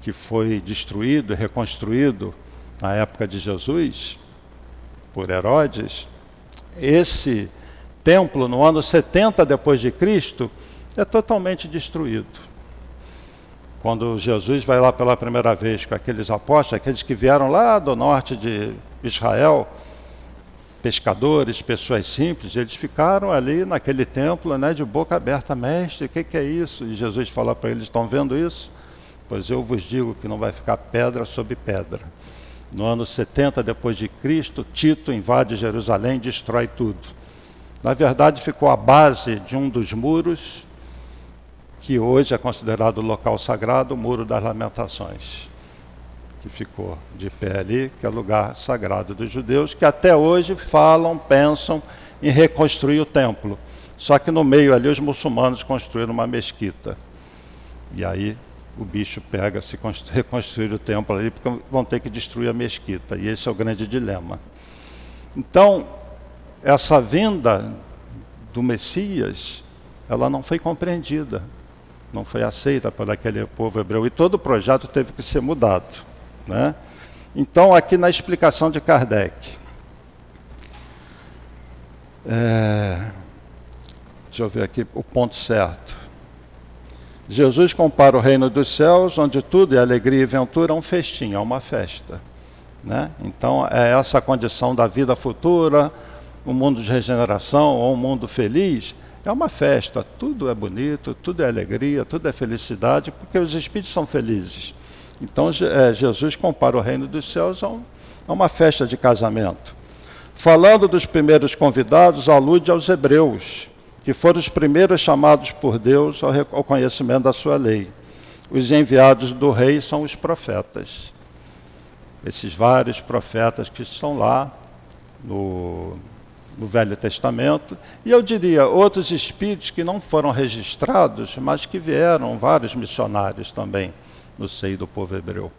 que foi destruído e reconstruído na época de Jesus, por Herodes, esse templo no ano 70 depois de Cristo é totalmente destruído. Quando Jesus vai lá pela primeira vez com aqueles apóstolos, aqueles que vieram lá do norte de Israel, pescadores, pessoas simples, eles ficaram ali naquele templo, né, de boca aberta, mestre, o que, que é isso? E Jesus fala para eles: estão vendo isso? Pois eu vos digo que não vai ficar pedra sobre pedra. No ano 70 depois de Cristo, Tito invade Jerusalém e destrói tudo. Na verdade, ficou a base de um dos muros que hoje é considerado local sagrado, o Muro das Lamentações, que ficou de pé ali, que é lugar sagrado dos judeus, que até hoje falam, pensam em reconstruir o templo. Só que no meio ali os muçulmanos construíram uma mesquita. E aí o bicho pega se reconstruir o templo ali, porque vão ter que destruir a mesquita. E esse é o grande dilema. Então, essa vinda do Messias, ela não foi compreendida, não foi aceita por aquele povo hebreu. E todo o projeto teve que ser mudado. Né? Então, aqui na explicação de Kardec, é, deixa eu ver aqui o ponto certo. Jesus compara o reino dos céus, onde tudo é alegria e ventura, a um festim, a uma festa. Né? Então, é essa condição da vida futura, um mundo de regeneração ou um mundo feliz, é uma festa. Tudo é bonito, tudo é alegria, tudo é felicidade, porque os espíritos são felizes. Então, é, Jesus compara o reino dos céus a, um, a uma festa de casamento. Falando dos primeiros convidados, alude aos hebreus que foram os primeiros chamados por Deus ao conhecimento da sua lei. Os enviados do rei são os profetas. Esses vários profetas que estão lá no, no Velho Testamento. E eu diria, outros espíritos que não foram registrados, mas que vieram, vários missionários também, no seio do povo hebreu.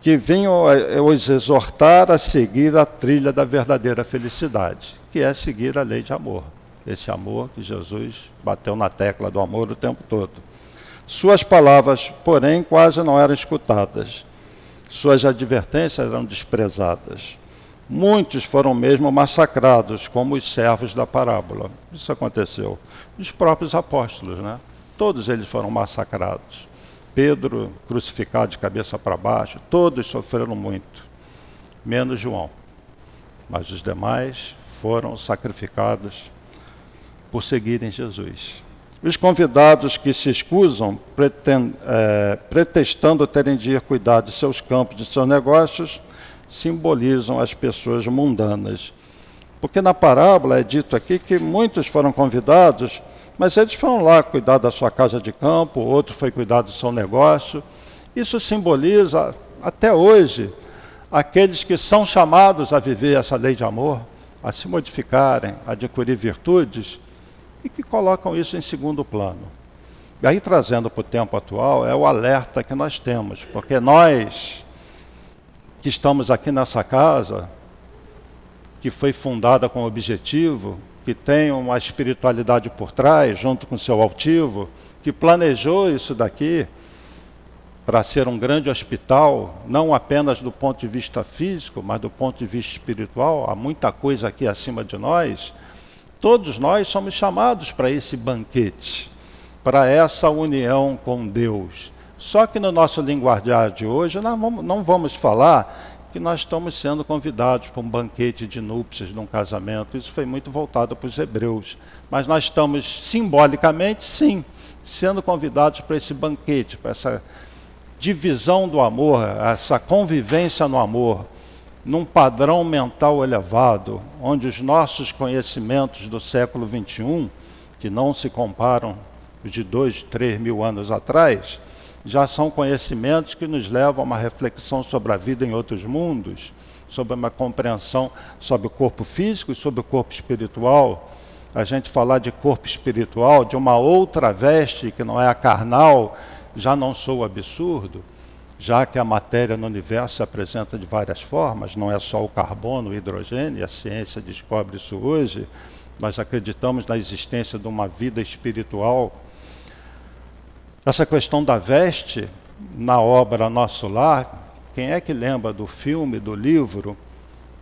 Que vinham eh, os exortar a seguir a trilha da verdadeira felicidade, que é seguir a lei de amor esse amor que Jesus bateu na tecla do amor o tempo todo. Suas palavras, porém, quase não eram escutadas. Suas advertências eram desprezadas. Muitos foram mesmo massacrados, como os servos da parábola. Isso aconteceu. Os próprios apóstolos, né? Todos eles foram massacrados. Pedro crucificado de cabeça para baixo, todos sofreram muito, menos João. Mas os demais foram sacrificados por seguirem Jesus. Os convidados que se excusam, pretend, é, pretextando terem de ir cuidar de seus campos, de seus negócios, simbolizam as pessoas mundanas. Porque na parábola é dito aqui que muitos foram convidados, mas eles foram lá cuidar da sua casa de campo, outro foi cuidar do seu negócio. Isso simboliza, até hoje, aqueles que são chamados a viver essa lei de amor, a se modificarem, a adquirir virtudes, e que colocam isso em segundo plano. E aí, trazendo para o tempo atual, é o alerta que nós temos, porque nós que estamos aqui nessa casa, que foi fundada com objetivo, que tem uma espiritualidade por trás, junto com seu altivo, que planejou isso daqui para ser um grande hospital, não apenas do ponto de vista físico, mas do ponto de vista espiritual, há muita coisa aqui acima de nós. Todos nós somos chamados para esse banquete, para essa união com Deus. Só que no nosso linguajar de hoje, nós não vamos falar que nós estamos sendo convidados para um banquete de núpcias, de um casamento. Isso foi muito voltado para os hebreus. Mas nós estamos, simbolicamente, sim, sendo convidados para esse banquete, para essa divisão do amor, essa convivência no amor, num padrão mental elevado, onde os nossos conhecimentos do século XXI, que não se comparam de dois, três mil anos atrás, já são conhecimentos que nos levam a uma reflexão sobre a vida em outros mundos, sobre uma compreensão sobre o corpo físico e sobre o corpo espiritual. A gente falar de corpo espiritual, de uma outra veste que não é a carnal, já não sou absurdo já que a matéria no universo se apresenta de várias formas, não é só o carbono, o hidrogênio, a ciência descobre isso hoje, nós acreditamos na existência de uma vida espiritual. Essa questão da veste, na obra Nosso Lar, quem é que lembra do filme, do livro?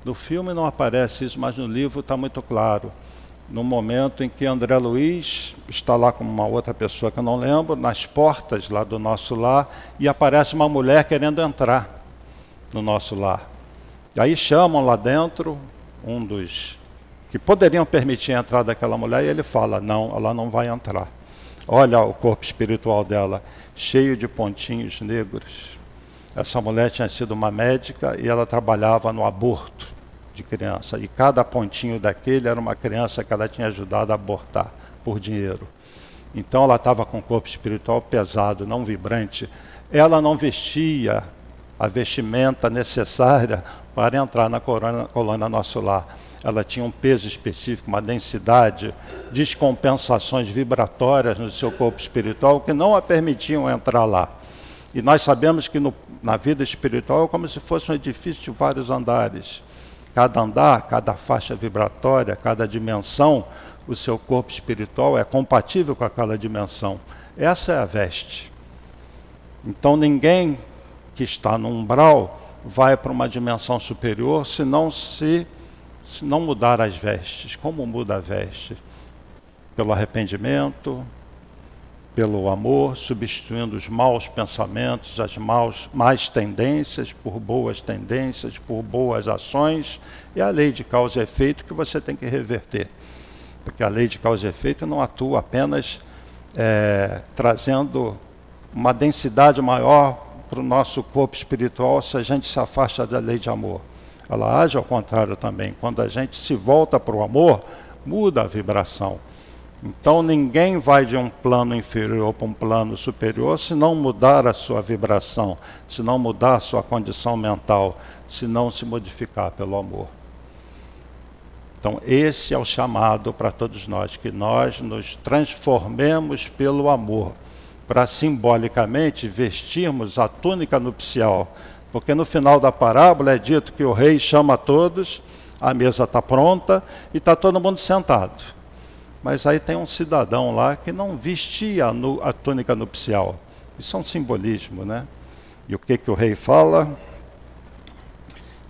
No filme não aparece isso, mas no livro está muito claro no momento em que André Luiz está lá com uma outra pessoa que eu não lembro, nas portas lá do nosso lar, e aparece uma mulher querendo entrar no nosso lar. Aí chamam lá dentro um dos que poderiam permitir a entrada daquela mulher, e ele fala: não, ela não vai entrar. Olha o corpo espiritual dela, cheio de pontinhos negros. Essa mulher tinha sido uma médica e ela trabalhava no aborto de criança. E cada pontinho daquele era uma criança que ela tinha ajudado a abortar por dinheiro. Então ela estava com o corpo espiritual pesado, não vibrante. Ela não vestia a vestimenta necessária para entrar na colônia, colônia nosso lar. Ela tinha um peso específico, uma densidade, descompensações vibratórias no seu corpo espiritual que não a permitiam entrar lá. E nós sabemos que no, na vida espiritual é como se fosse um edifício de vários andares. Cada andar, cada faixa vibratória, cada dimensão, o seu corpo espiritual é compatível com aquela dimensão. Essa é a veste. Então ninguém que está no umbral vai para uma dimensão superior se não se, se não mudar as vestes. Como muda a veste? Pelo arrependimento, pelo amor, substituindo os maus pensamentos, as maus, más tendências por boas tendências, por boas ações, e a lei de causa e efeito que você tem que reverter. Porque a lei de causa e efeito não atua apenas é, trazendo uma densidade maior para o nosso corpo espiritual se a gente se afasta da lei de amor. Ela age ao contrário também. Quando a gente se volta para o amor, muda a vibração. Então ninguém vai de um plano inferior para um plano superior se não mudar a sua vibração, se não mudar a sua condição mental, se não se modificar pelo amor. Então esse é o chamado para todos nós, que nós nos transformemos pelo amor, para simbolicamente vestirmos a túnica nupcial. Porque no final da parábola é dito que o rei chama todos, a mesa está pronta e está todo mundo sentado. Mas aí tem um cidadão lá que não vestia a, a túnica nupcial. Isso é um simbolismo, né? E o que, que o rei fala?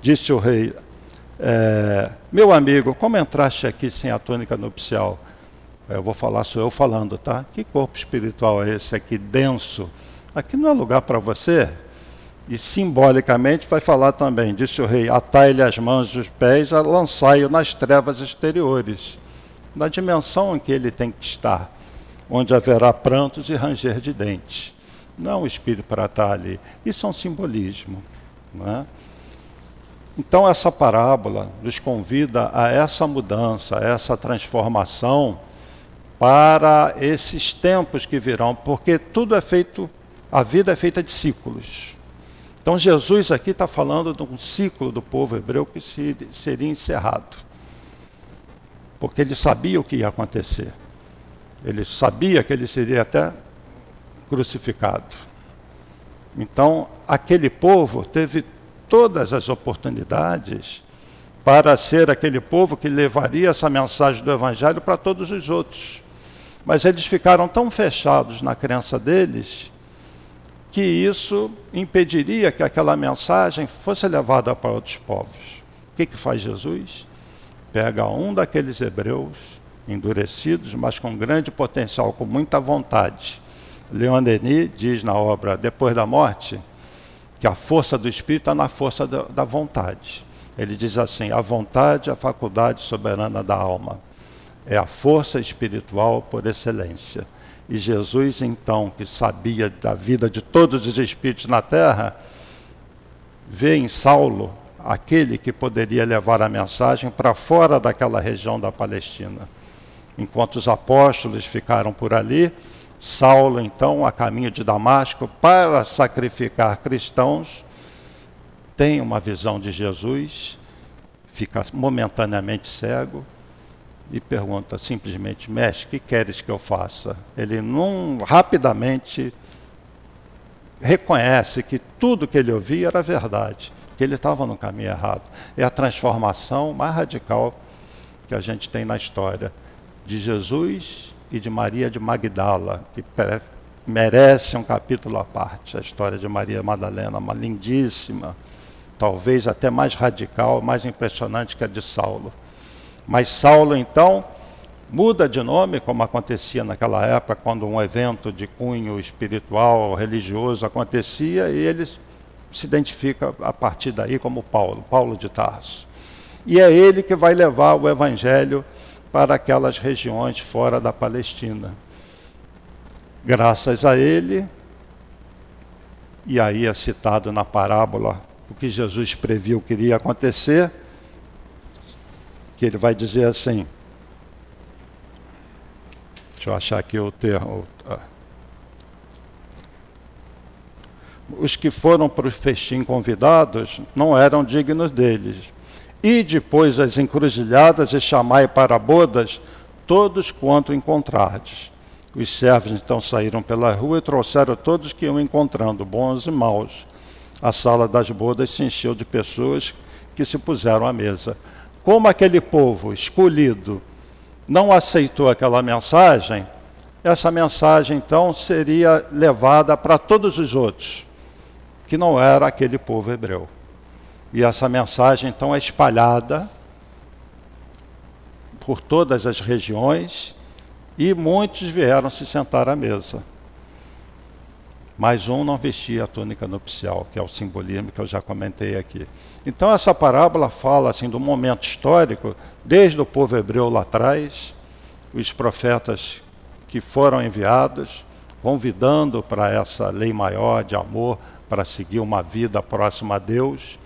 Disse o rei: é, Meu amigo, como entraste aqui sem a túnica nupcial? Eu vou falar, sou eu falando, tá? Que corpo espiritual é esse aqui, denso? Aqui não é lugar para você. E simbolicamente vai falar também, disse o rei: atai-lhe as mãos e os pés, lançai-o nas trevas exteriores na dimensão em que ele tem que estar, onde haverá prantos e ranger de dentes. Não o espírito para estar ali. Isso é um simbolismo. É? Então, essa parábola nos convida a essa mudança, a essa transformação para esses tempos que virão, porque tudo é feito, a vida é feita de ciclos. Então, Jesus aqui está falando de um ciclo do povo hebreu que seria encerrado porque ele sabia o que ia acontecer. Ele sabia que ele seria até crucificado. Então, aquele povo teve todas as oportunidades para ser aquele povo que levaria essa mensagem do Evangelho para todos os outros. Mas eles ficaram tão fechados na crença deles que isso impediria que aquela mensagem fosse levada para outros povos. O que, que faz Jesus? Pega um daqueles hebreus endurecidos, mas com grande potencial, com muita vontade. Leon Denis diz na obra Depois da Morte que a força do espírito está na força da, vontade. Ele diz assim: a vontade é a faculdade soberana da alma. É a força espiritual por excelência. E Jesus, então, que sabia da vida de todos os espíritos na terra, vê em Saulo aquele que poderia levar a mensagem para fora daquela região da Palestina. Enquanto os apóstolos ficaram por ali, Saulo, então, a caminho de Damasco, para sacrificar cristãos, tem uma visão de Jesus, fica momentaneamente cego e pergunta simplesmente: Mestre, que queres que eu faça? Ele não rapidamente reconhece que tudo que ele ouvia era verdade ele estava no caminho errado. É a transformação mais radical que a gente tem na história de Jesus e de Maria de Magdala, que merece um capítulo à parte. A história de Maria Madalena, uma lindíssima, talvez até mais radical, mais impressionante que a de Saulo. Mas Saulo, então, muda de nome, como acontecia naquela época, quando um evento de cunho espiritual, religioso acontecia, e eles se identifica a partir daí como Paulo, Paulo de Tarso. E é ele que vai levar o evangelho para aquelas regiões fora da Palestina. Graças a ele, e aí é citado na parábola o que Jesus previu que iria acontecer, que ele vai dizer assim, deixa eu achar aqui o termo, os que foram para o festim convidados não eram dignos deles. E depois as encruzilhadas e chamai para bodas todos quanto encontrardes. Os servos então saíram pela rua e trouxeram todos que iam encontrando, bons e maus. A sala das bodas se encheu de pessoas que se puseram à mesa. Como aquele povo escolhido não aceitou aquela mensagem, essa mensagem então seria levada para todos os outros, que não era aquele povo hebreu. E essa mensagem então é espalhada por todas as regiões e muitos vieram se sentar à mesa. Mas um não vestia a túnica nupcial, que é o simbolismo que eu já comentei aqui. Então essa parábola fala assim do momento histórico, desde o povo hebreu lá atrás, os profetas que foram enviados, convidando para essa lei maior de amor, para seguir uma vida próxima a Deus,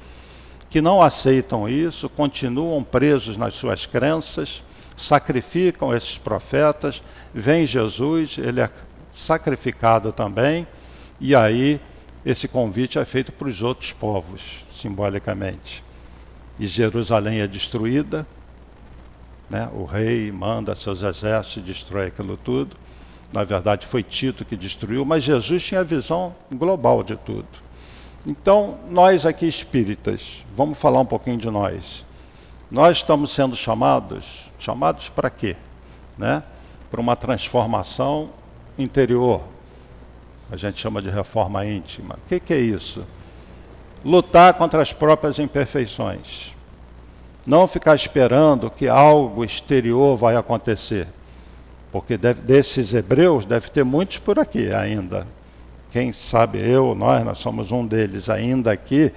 que não aceitam isso, continuam presos nas suas crenças, sacrificam esses profetas, vem Jesus, ele é sacrificado também, e aí esse convite é feito para os outros povos, simbolicamente. E Jerusalém é destruída, né? o rei manda seus exércitos destrói aquilo tudo. Na verdade, foi Tito que destruiu, mas Jesus tinha a visão global de tudo. Então, nós aqui espíritas, vamos falar um pouquinho de nós. Nós estamos sendo chamados Chamados para quê? Né? Para uma transformação interior. A gente chama de reforma íntima. O que, que é isso? Lutar contra as próprias imperfeições. Não ficar esperando que algo exterior vai acontecer. Porque deve, desses hebreus deve ter muitos por aqui ainda. Quem sabe eu, nós, nós somos um deles ainda aqui,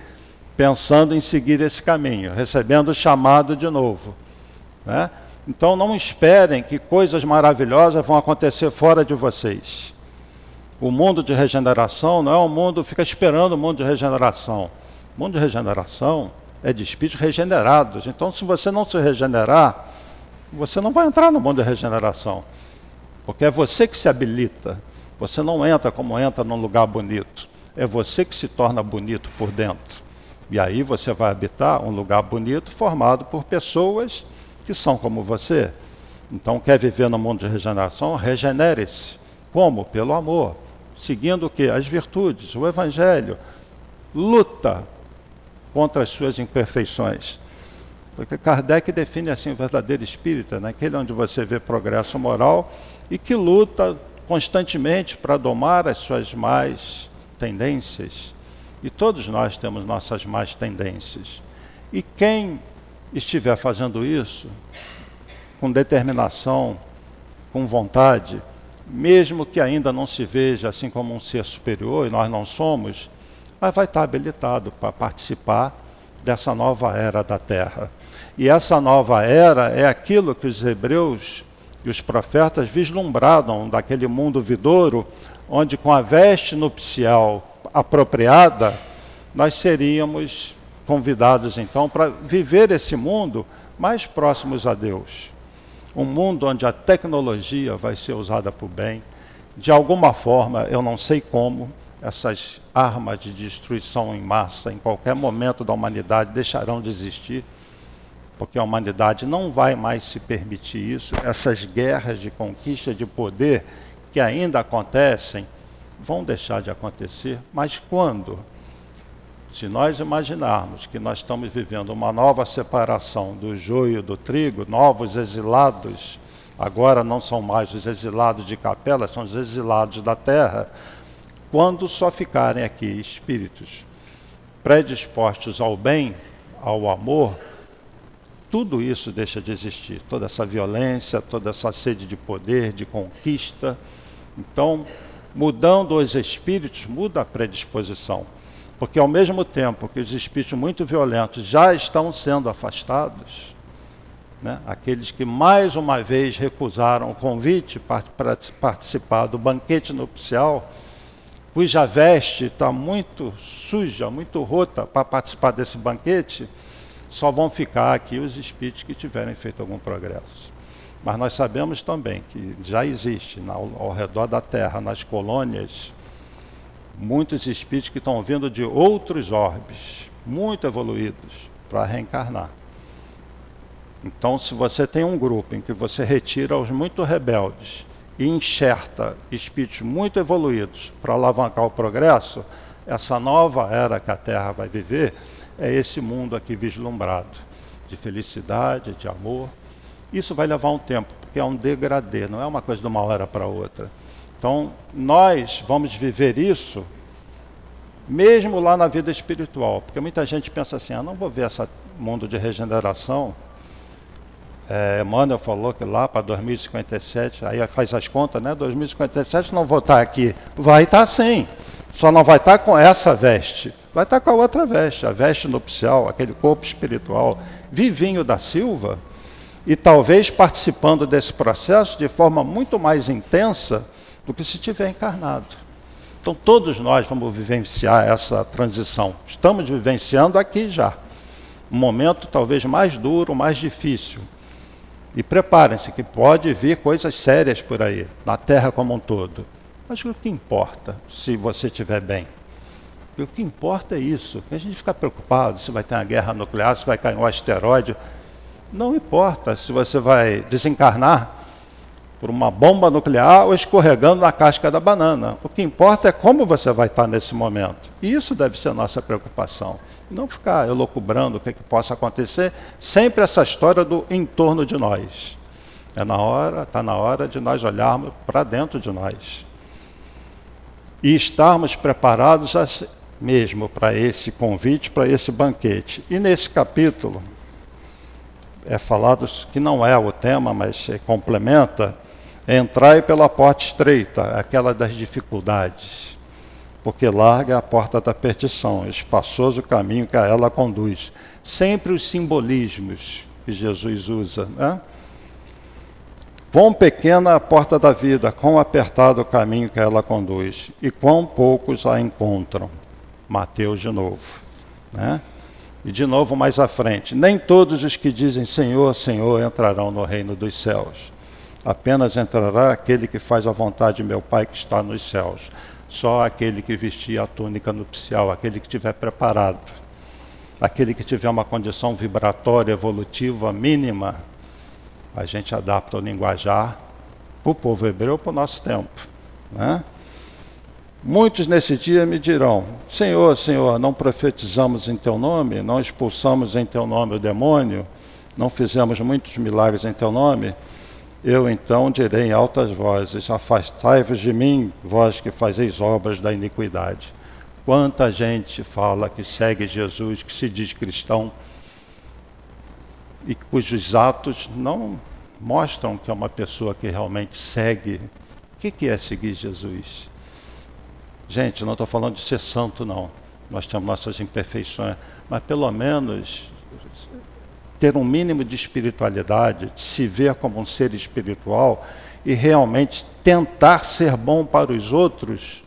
pensando em seguir esse caminho, recebendo o chamado de novo. Né? Então não esperem que coisas maravilhosas vão acontecer fora de vocês. O mundo de regeneração não é um mundo, fica esperando o mundo de regeneração. O mundo de regeneração é de espíritos regenerados. Então, se você não se regenerar, você não vai entrar no mundo de regeneração. Porque é você que se habilita. Você não entra como entra num lugar bonito. É você que se torna bonito por dentro. E aí você vai habitar um lugar bonito formado por pessoas que são como você. Então, quer viver no mundo de regeneração? Regenere-se. Como? Pelo amor. Seguindo o que? As virtudes, o Evangelho. Luta contra as suas imperfeições. Porque Kardec define assim o verdadeiro espírita, né? aquele onde você vê progresso moral e que luta constantemente para domar as suas más tendências. E todos nós temos nossas más tendências. E quem estiver fazendo isso com determinação, com vontade, mesmo que ainda não se veja assim como um ser superior, e nós não somos, mas vai estar habilitado para participar dessa nova era da Terra. E essa nova era é aquilo que os hebreus e os profetas vislumbraram daquele mundo vidouro, onde com a veste nupcial apropriada, nós seríamos convidados então para viver esse mundo mais próximos a Deus. Um mundo onde a tecnologia vai ser usada para o bem. De alguma forma, eu não sei como, essas armas de destruição em massa, em qualquer momento da humanidade, deixarão de existir, porque a humanidade não vai mais se permitir isso. Essas guerras de conquista de poder que ainda acontecem vão deixar de acontecer, mas quando? Se nós imaginarmos que nós estamos vivendo uma nova separação do joio do trigo, novos exilados, agora não são mais os exilados de capela, são os exilados da terra, quando só ficarem aqui espíritos predispostos ao bem, ao amor, tudo isso deixa de existir, toda essa violência, toda essa sede de poder, de conquista. Então, mudando os espíritos, muda a predisposição. Porque ao mesmo tempo que os espíritos muito violentos já estão sendo afastados, né, aqueles que mais uma vez recusaram o convite para participar do banquete nupcial, cuja veste está muito suja, muito rota para participar desse banquete, só vão ficar aqui os espíritos que tiverem feito algum progresso. Mas nós sabemos também que já existe ao, redor da Terra, nas colônias, muitos espíritos que estão vindo de outros orbes, muito evoluídos, para reencarnar. Então, se você tem um grupo em que você retira os muito rebeldes e enxerta espíritos muito evoluídos para alavancar o progresso, essa nova era que a Terra vai viver é esse mundo aqui vislumbrado de felicidade, de amor. Isso vai levar um tempo, porque é um degradê, não é uma coisa de uma hora para outra. Então, nós vamos viver isso mesmo lá na vida espiritual, porque muita gente pensa assim: ah, não vou ver esse mundo de regeneração. É, Emmanuel falou que lá para 2057, aí faz as contas, né? 2057 não vou estar aqui. Vai estar sim, só não vai estar com essa veste, vai estar com a outra veste, a veste nupcial, aquele corpo espiritual. Vivinho da Silva, e talvez participando desse processo de forma muito mais intensa do que se tiver encarnado. Então, todos nós vamos vivenciar essa transição. Estamos vivenciando aqui já. Um momento talvez mais duro, mais difícil. E preparem-se, que pode vir coisas sérias por aí, na Terra como um todo. Mas o que importa se você estiver bem? O que importa é isso. A gente fica preocupado se vai ter uma guerra nuclear, se vai cair um asteroide. Não importa se você vai desencarnar por uma bomba nuclear ou escorregando na casca da banana. O que importa é como você vai estar nesse momento. E isso deve ser a nossa preocupação. Não ficar elocubrando o que, é que possa acontecer, sempre essa história do entorno de nós. É na hora, está na hora de nós olharmos para dentro de nós. E estarmos preparados mesmo para esse convite, para esse banquete. E nesse capítulo é falado que não é o tema, mas complementa Entrai pela porta estreita, aquela das dificuldades, porque larga é a porta da perdição, espaçoso o caminho que a ela conduz. Sempre os simbolismos que Jesus usa. Né? Quão pequena a porta da vida, quão apertado o caminho que ela conduz, e quão poucos a encontram. Mateus de novo. Né? E de novo mais à frente: Nem todos os que dizem Senhor, Senhor entrarão no reino dos céus Apenas entrará aquele que faz a vontade de meu Pai que está nos céus. Só aquele que vestir a túnica nupcial, aquele que estiver preparado, aquele que tiver uma condição vibratória, evolutiva mínima, a gente adapta o linguajar para o povo hebreu para o nosso tempo. Né? Muitos nesse dia me dirão: Senhor, Senhor, não profetizamos em teu nome, não expulsamos em teu nome o demônio, não fizemos muitos milagres em teu nome. Eu então direi em altas vozes: Afastai-vos de mim, vós que fazeis obras da iniquidade. Quanta gente fala que segue Jesus, que se diz cristão, e cujos atos não mostram que é uma pessoa que realmente segue. O que é seguir Jesus? Gente, não estou falando de ser santo, não. Nós temos nossas imperfeições, mas pelo menos ter um mínimo de espiritualidade, de se ver como um ser espiritual e realmente tentar ser bom para os outros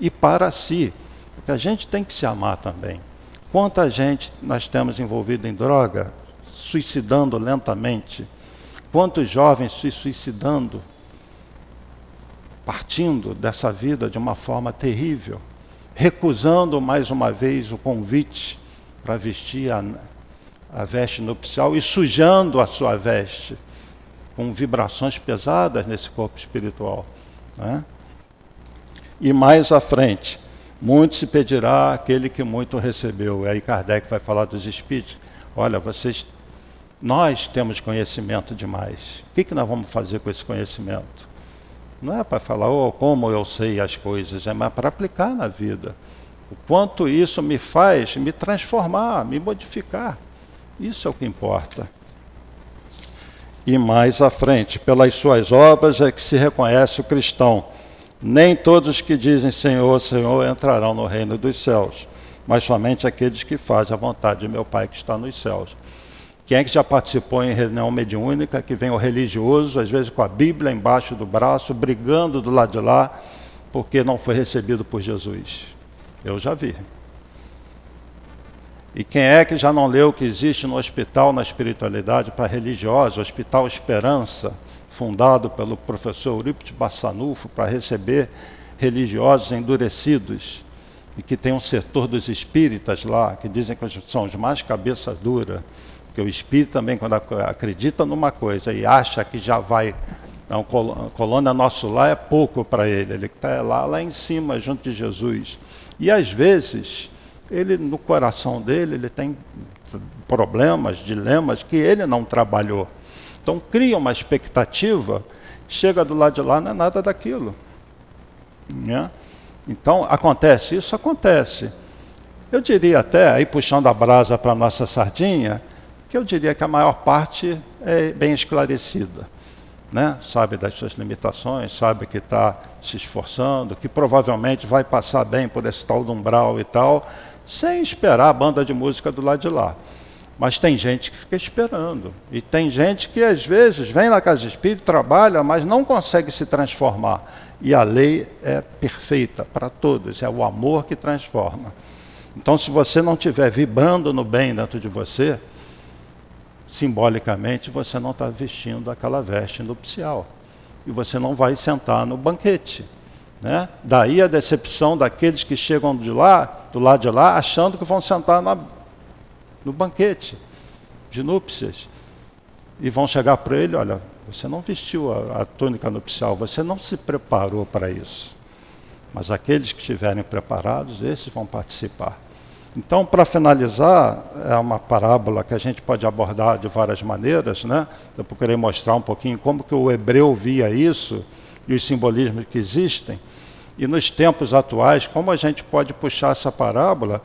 e para si. Porque a gente tem que se amar também. Quanta gente nós temos envolvido em droga, suicidando lentamente? Quantos jovens se suicidando, partindo dessa vida de uma forma terrível, recusando mais uma vez o convite para vestir a a veste nupcial e sujando a sua veste com vibrações pesadas nesse corpo espiritual. Né? E mais à frente, muito se pedirá aquele que muito recebeu. E aí Kardec vai falar dos espíritos. Olha, vocês, nós temos conhecimento demais. O que, que nós vamos fazer com esse conhecimento? Não é para falar oh, como eu sei as coisas, é para aplicar na vida. O quanto isso me faz me transformar, me modificar. Isso é o que importa. E mais à frente, pelas suas obras é que se reconhece o cristão. Nem todos que dizem Senhor, Senhor entrarão no reino dos céus, mas somente aqueles que fazem a vontade de meu Pai que está nos céus. Quem é que já participou em reunião mediúnica, que vem o religioso, às vezes com a Bíblia embaixo do braço, brigando do lado de lá, porque não foi recebido por Jesus? Eu já vi. E quem é que já não leu que existe no Hospital na Espiritualidade para religiosos, Hospital Esperança, fundado pelo professor Eurípides Bassanufo para receber religiosos endurecidos, e que tem um setor dos espíritas lá, que dizem que são os mais cabeça dura, porque o espírito também, quando acredita numa coisa e acha que já vai. Não, colônia nosso lá é pouco para ele, ele está lá, lá em cima, junto de Jesus. E às vezes, ele no coração dele, ele tem problemas, dilemas que ele não trabalhou. Então cria uma expectativa, chega do lado de lá, não é nada daquilo. Né? Então, acontece isso? Acontece. Eu diria até, aí puxando a brasa para a nossa sardinha, que eu diria que a maior parte é bem esclarecida. Né? Sabe das suas limitações, sabe que está se esforçando, que provavelmente vai passar bem por esse tal do umbral e tal, sem esperar a banda de música do lado de lá. Mas tem gente que fica esperando. E tem gente que às vezes vem na casa de espírito, trabalha, mas não consegue se transformar. E a lei é perfeita para todos, é o amor que transforma. Então, se você não estiver vibrando no bem dentro de você, simbolicamente você não está vestindo aquela veste nupcial. E você não vai sentar no banquete. Né? Daí a decepção daqueles que chegam de lá, do lado de lá, achando que vão sentar na, no banquete de núpcias. E vão chegar para ele, olha, você não vestiu a, a túnica nupcial, você não se preparou para isso. Mas aqueles que estiverem preparados, esses vão participar. Então, para finalizar, é uma parábola que a gente pode abordar de várias maneiras, né? Eu procurei mostrar um pouquinho como que o hebreu via isso e os simbolismos que existem. E nos tempos atuais, como a gente pode puxar essa parábola,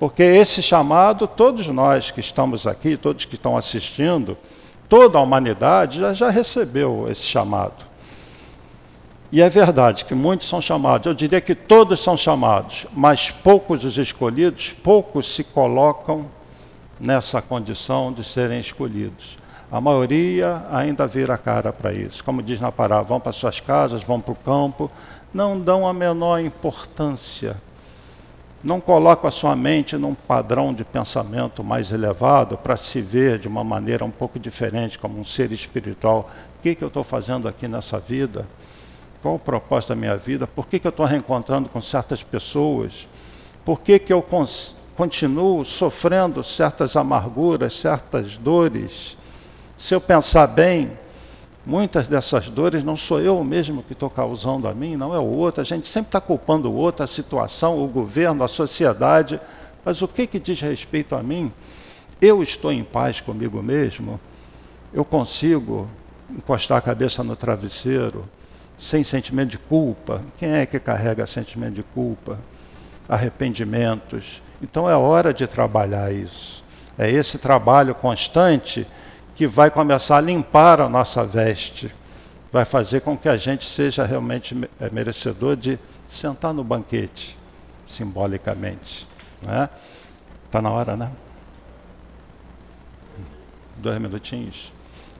porque esse chamado, todos nós que estamos aqui, todos que estão assistindo, toda a humanidade já, já recebeu esse chamado. E é verdade que muitos são chamados, eu diria que todos são chamados, mas poucos os escolhidos, poucos se colocam nessa condição de serem escolhidos. A maioria ainda vira a cara para isso. Como diz na parábola, vão para suas casas, vão para o campo, não dão a menor importância não coloca a sua mente num padrão de pensamento mais elevado para se ver de uma maneira um pouco diferente, como um ser espiritual. O que, que eu estou fazendo aqui nessa vida? Qual o propósito da minha vida? Por que, que eu estou reencontrando com certas pessoas? Por que, que eu continuo sofrendo certas amarguras, certas dores? Se eu pensar bem, Muitas dessas dores não sou eu mesmo que estou causando a mim, não é o outro. A gente sempre está culpando o outro, a situação, o governo, a sociedade. Mas o que, que diz respeito a mim? Eu estou em paz comigo mesmo? Eu consigo encostar a cabeça no travesseiro sem sentimento de culpa? Quem é que carrega sentimento de culpa? Arrependimentos. Então é hora de trabalhar isso. É esse trabalho constante que vai começar a limpar a nossa veste, vai fazer com que a gente seja realmente é, merecedor de sentar no banquete, simbolicamente. Está né? Tá na hora, né? Dois minutinhos.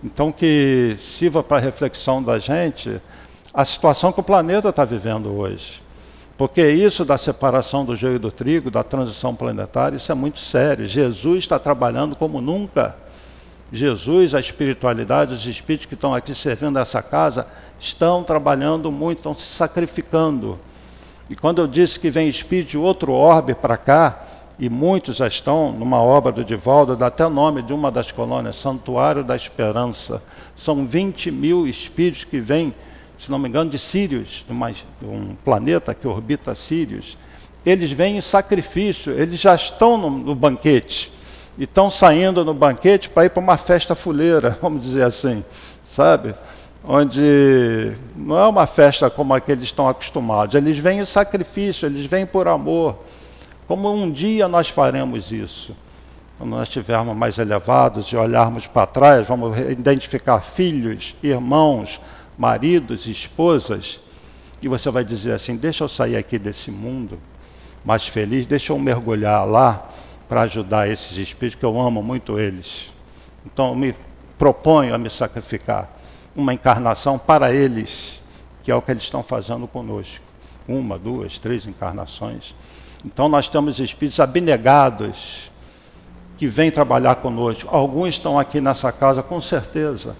Então, que sirva para reflexão da gente a situação que o planeta está vivendo hoje. Porque isso da separação do joio e do trigo, da transição planetária, isso é muito sério. Jesus está trabalhando como nunca Jesus, a espiritualidade, os espíritos que estão aqui servindo essa casa, estão trabalhando muito, estão se sacrificando. E quando eu disse que vem espírito de outro orbe para cá, e muitos já estão numa obra do Divaldo, dá até o nome de uma das colônias, Santuário da Esperança. São 20 mil espíritos que vêm, se não me engano, de Sírios, um planeta que orbita Sírios. Eles vêm em sacrifício, eles já estão no, no banquete e estão saindo no banquete para ir para uma festa fuleira, vamos dizer assim, sabe? Onde não é uma festa como a que eles estão acostumados, eles vêm em sacrifício, eles vêm por amor. Como um dia nós faremos isso? Quando nós estivermos mais elevados e olharmos para trás, vamos identificar filhos, irmãos, maridos, esposas, e você vai dizer assim: deixa eu sair aqui desse mundo mais feliz, deixa eu mergulhar lá para ajudar esses espíritos, que eu amo muito eles. Então, eu me proponho a me sacrificar uma encarnação para eles, que é o que eles estão fazendo conosco. Uma, duas, três encarnações. Então, nós temos espíritos abnegados que vêm trabalhar conosco. Alguns estão aqui nessa casa, com certeza,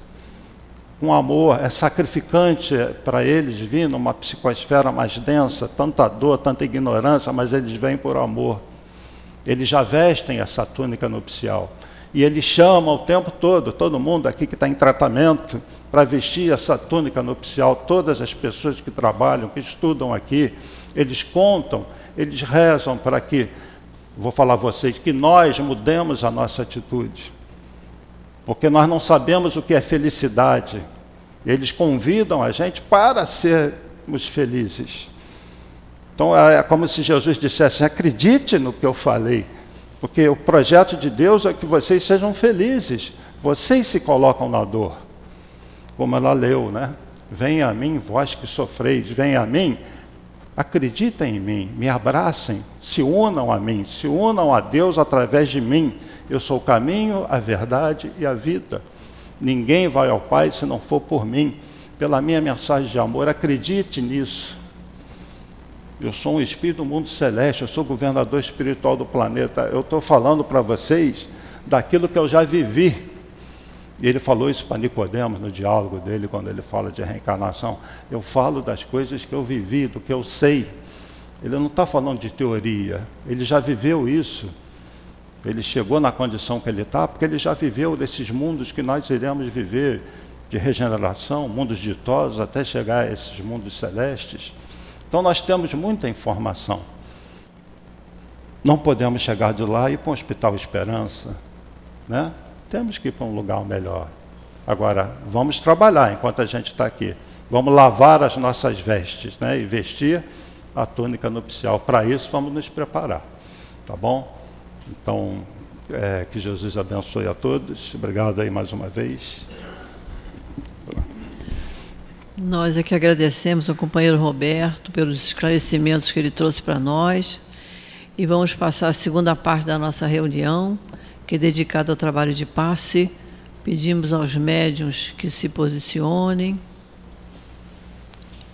com amor, é sacrificante para eles vir numa psicosfera mais densa, tanta dor, tanta ignorância, mas eles vêm por amor. Eles já vestem essa túnica nupcial. E ele chama o tempo todo, todo mundo aqui que está em tratamento, para vestir essa túnica nupcial, todas as pessoas que trabalham, que estudam aqui, eles contam, eles rezam para que, vou falar a vocês, que nós mudemos a nossa atitude. Porque nós não sabemos o que é felicidade. Eles convidam a gente para sermos felizes. Então é como se Jesus dissesse: acredite no que eu falei. Porque o projeto de Deus é que vocês sejam felizes. Vocês se colocam na dor. Como ela leu, né? Venha a mim, vós que sofreis, venha a mim, acreditem em mim, me abracem, se unam a mim, se unam a Deus através de mim. Eu sou o caminho, a verdade e a vida. Ninguém vai ao Pai se não for por mim. Pela minha mensagem de amor, acredite nisso. Eu sou um espírito do mundo celeste, eu sou governador espiritual do planeta. Eu estou falando para vocês daquilo que eu já vivi. E ele falou isso para Nicodemos no diálogo dele, quando ele fala de reencarnação. Eu falo das coisas que eu vivi, do que eu sei. Ele não está falando de teoria, ele já viveu isso. Ele chegou na condição que ele está, porque ele já viveu desses mundos que nós iremos viver, de regeneração, mundos ditosos, até chegar a esses mundos celestes. Então nós temos muita informação. Não podemos chegar de lá e ir para um hospital Esperança. Né? Temos que ir para um lugar melhor. Agora, vamos trabalhar enquanto a gente está aqui. Vamos lavar as nossas vestes né? e vestir a túnica nupcial. Para isso, vamos nos preparar. Tá bom? Então, é, que Jesus abençoe a todos. Obrigado aí mais uma vez. Nós é que agradecemos ao companheiro Roberto pelos esclarecimentos que ele trouxe para nós e vamos passar a segunda parte da nossa reunião, que é dedicada ao trabalho de passe. Pedimos aos médiums que se posicionem,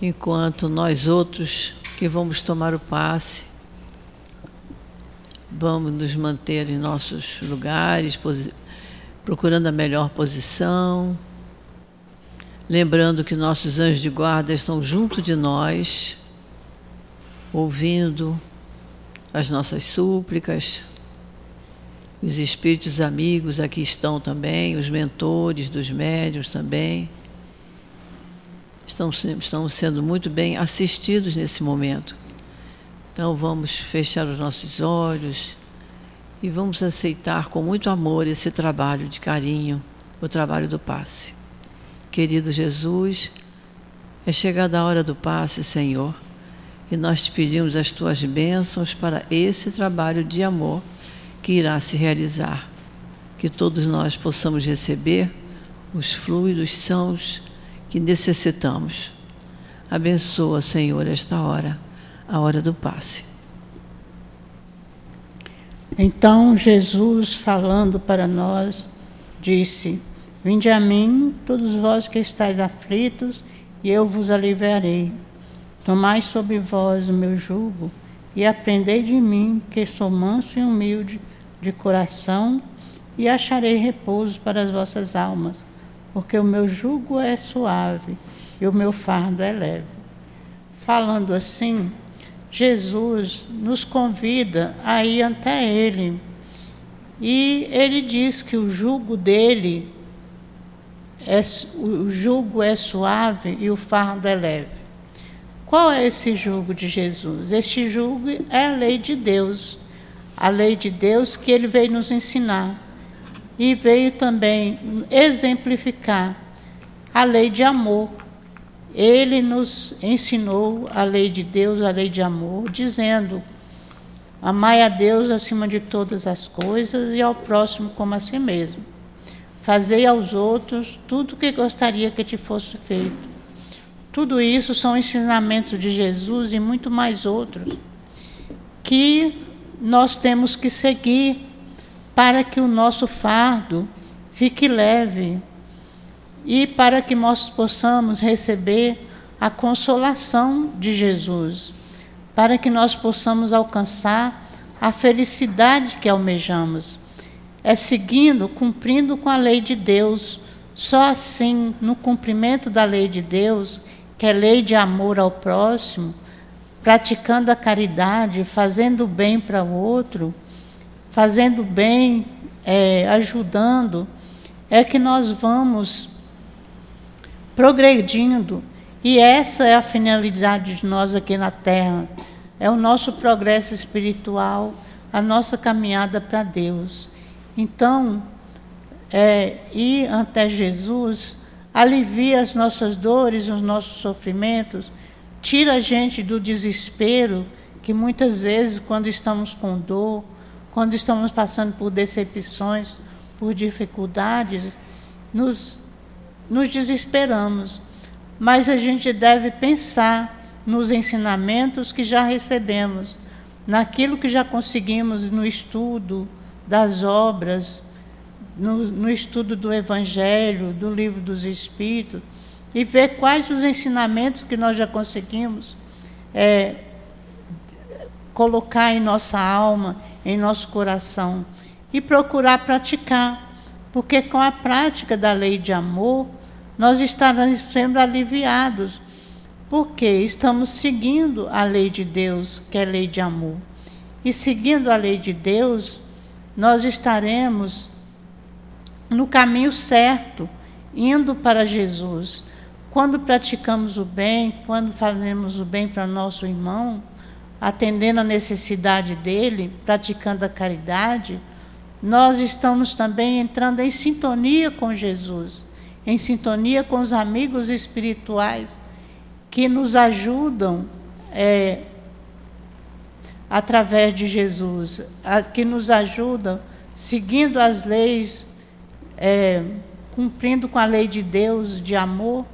enquanto nós outros que vamos tomar o passe, vamos nos manter em nossos lugares, procurando a melhor posição Lembrando que nossos anjos de guarda estão junto de nós, ouvindo as nossas súplicas. Os espíritos amigos aqui estão também, os mentores dos médios também. Estão, estão sendo muito bem assistidos nesse momento. Então vamos fechar os nossos olhos e vamos aceitar com muito amor esse trabalho de carinho, o trabalho do passe. Querido Jesus, é chegada a hora do passe, Senhor, e nós te pedimos as tuas bênçãos para esse trabalho de amor que irá se realizar. Que todos nós possamos receber os fluidos sãos que necessitamos. Abençoa, Senhor, esta hora, a hora do passe. Então Jesus, falando para nós, disse: Vinde a mim, todos vós que estáis aflitos, e eu vos aliviarei. Tomai sobre vós o meu jugo, e aprendei de mim, que sou manso e humilde de coração, e acharei repouso para as vossas almas, porque o meu jugo é suave e o meu fardo é leve. Falando assim, Jesus nos convida a ir até Ele. E ele diz que o jugo dele é, o jugo é suave e o fardo é leve. Qual é esse jugo de Jesus? Este jugo é a lei de Deus, a lei de Deus que ele veio nos ensinar e veio também exemplificar a lei de amor. Ele nos ensinou a lei de Deus, a lei de amor, dizendo: Amai a Deus acima de todas as coisas e ao próximo como a si mesmo. Fazei aos outros tudo o que gostaria que te fosse feito. Tudo isso são ensinamentos de Jesus e muito mais outros que nós temos que seguir para que o nosso fardo fique leve e para que nós possamos receber a consolação de Jesus, para que nós possamos alcançar a felicidade que almejamos. É seguindo, cumprindo com a lei de Deus, Só assim, no cumprimento da lei de Deus, que é lei de amor ao próximo, praticando a caridade, fazendo bem para o outro, fazendo bem, é, ajudando, é que nós vamos progredindo. E essa é a finalidade de nós aqui na Terra. É o nosso progresso espiritual, a nossa caminhada para Deus. Então, é, ir até Jesus alivia as nossas dores, os nossos sofrimentos, tira a gente do desespero que muitas vezes, quando estamos com dor, quando estamos passando por decepções, por dificuldades, nos, nos desesperamos. Mas a gente deve pensar nos ensinamentos que já recebemos, naquilo que já conseguimos no estudo das obras, no, no estudo do Evangelho, do livro dos Espíritos, e ver quais os ensinamentos que nós já conseguimos é, colocar em nossa alma, em nosso coração, e procurar praticar, porque com a prática da lei de amor, nós estaremos sendo aliviados, porque estamos seguindo a lei de Deus, que é lei de amor. E seguindo a lei de Deus, nós estaremos no caminho certo, indo para Jesus. Quando praticamos o bem, quando fazemos o bem para nosso irmão, atendendo a necessidade dele, praticando a caridade, nós estamos também entrando em sintonia com Jesus, em sintonia com os amigos espirituais que nos ajudam é, através de Jesus, a, que nos ajudam seguindo as leis, é, cumprindo com a lei de Deus de amor,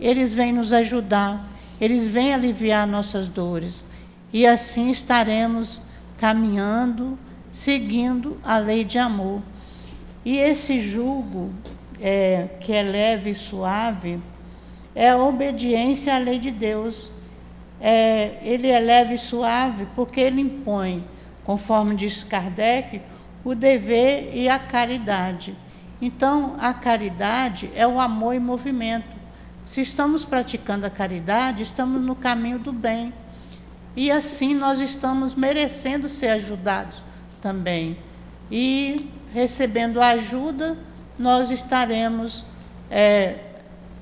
eles vêm nos ajudar, eles vêm aliviar nossas dores e assim estaremos caminhando, seguindo a lei de amor. E esse jugo, é, que é leve e suave, é a obediência à lei de Deus. É, ele é leve e suave porque ele impõe, conforme diz Kardec, o dever e a caridade. Então, a caridade é o amor em movimento. Se estamos praticando a caridade, estamos no caminho do bem. E assim nós estamos merecendo ser ajudados também. E recebendo ajuda, nós estaremos é,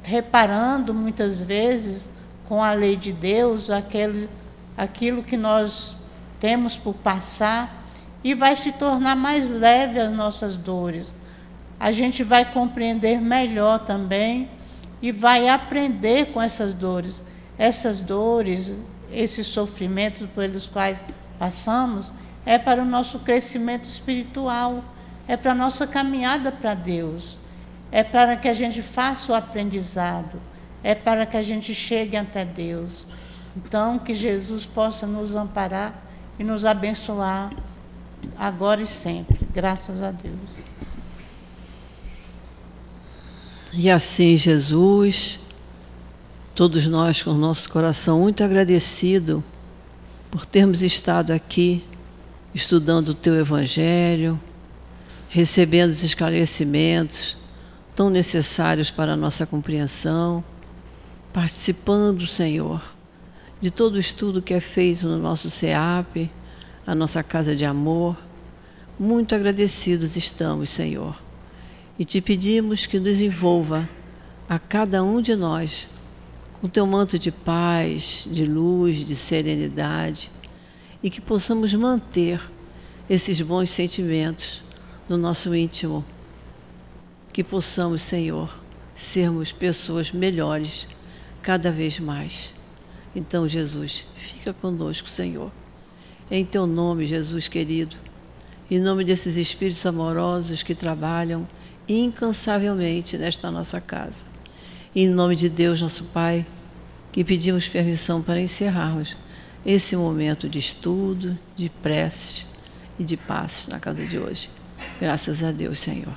reparando muitas vezes com a lei de Deus aquele, aquilo que nós temos por passar e vai se tornar mais leve as nossas dores. A gente vai compreender melhor também e vai aprender com essas dores. Essas dores esses sofrimentos pelos quais passamos, é para o nosso crescimento espiritual, é para a nossa caminhada para Deus, é para que a gente faça o aprendizado, é para que a gente chegue até Deus. Então, que Jesus possa nos amparar e nos abençoar agora e sempre. Graças a Deus. E assim, Jesus todos nós com o nosso coração muito agradecido por termos estado aqui estudando o teu evangelho, recebendo os esclarecimentos tão necessários para a nossa compreensão, participando, Senhor, de todo o estudo que é feito no nosso CEAP, a nossa casa de amor. Muito agradecidos estamos, Senhor, e te pedimos que nos envolva a cada um de nós com teu manto de paz, de luz, de serenidade e que possamos manter esses bons sentimentos no nosso íntimo. Que possamos, Senhor, sermos pessoas melhores cada vez mais. Então, Jesus, fica conosco, Senhor. Em teu nome, Jesus querido, em nome desses espíritos amorosos que trabalham incansavelmente nesta nossa casa em nome de Deus, nosso Pai, que pedimos permissão para encerrarmos esse momento de estudo, de preces e de passos na casa de hoje. Graças a Deus, Senhor.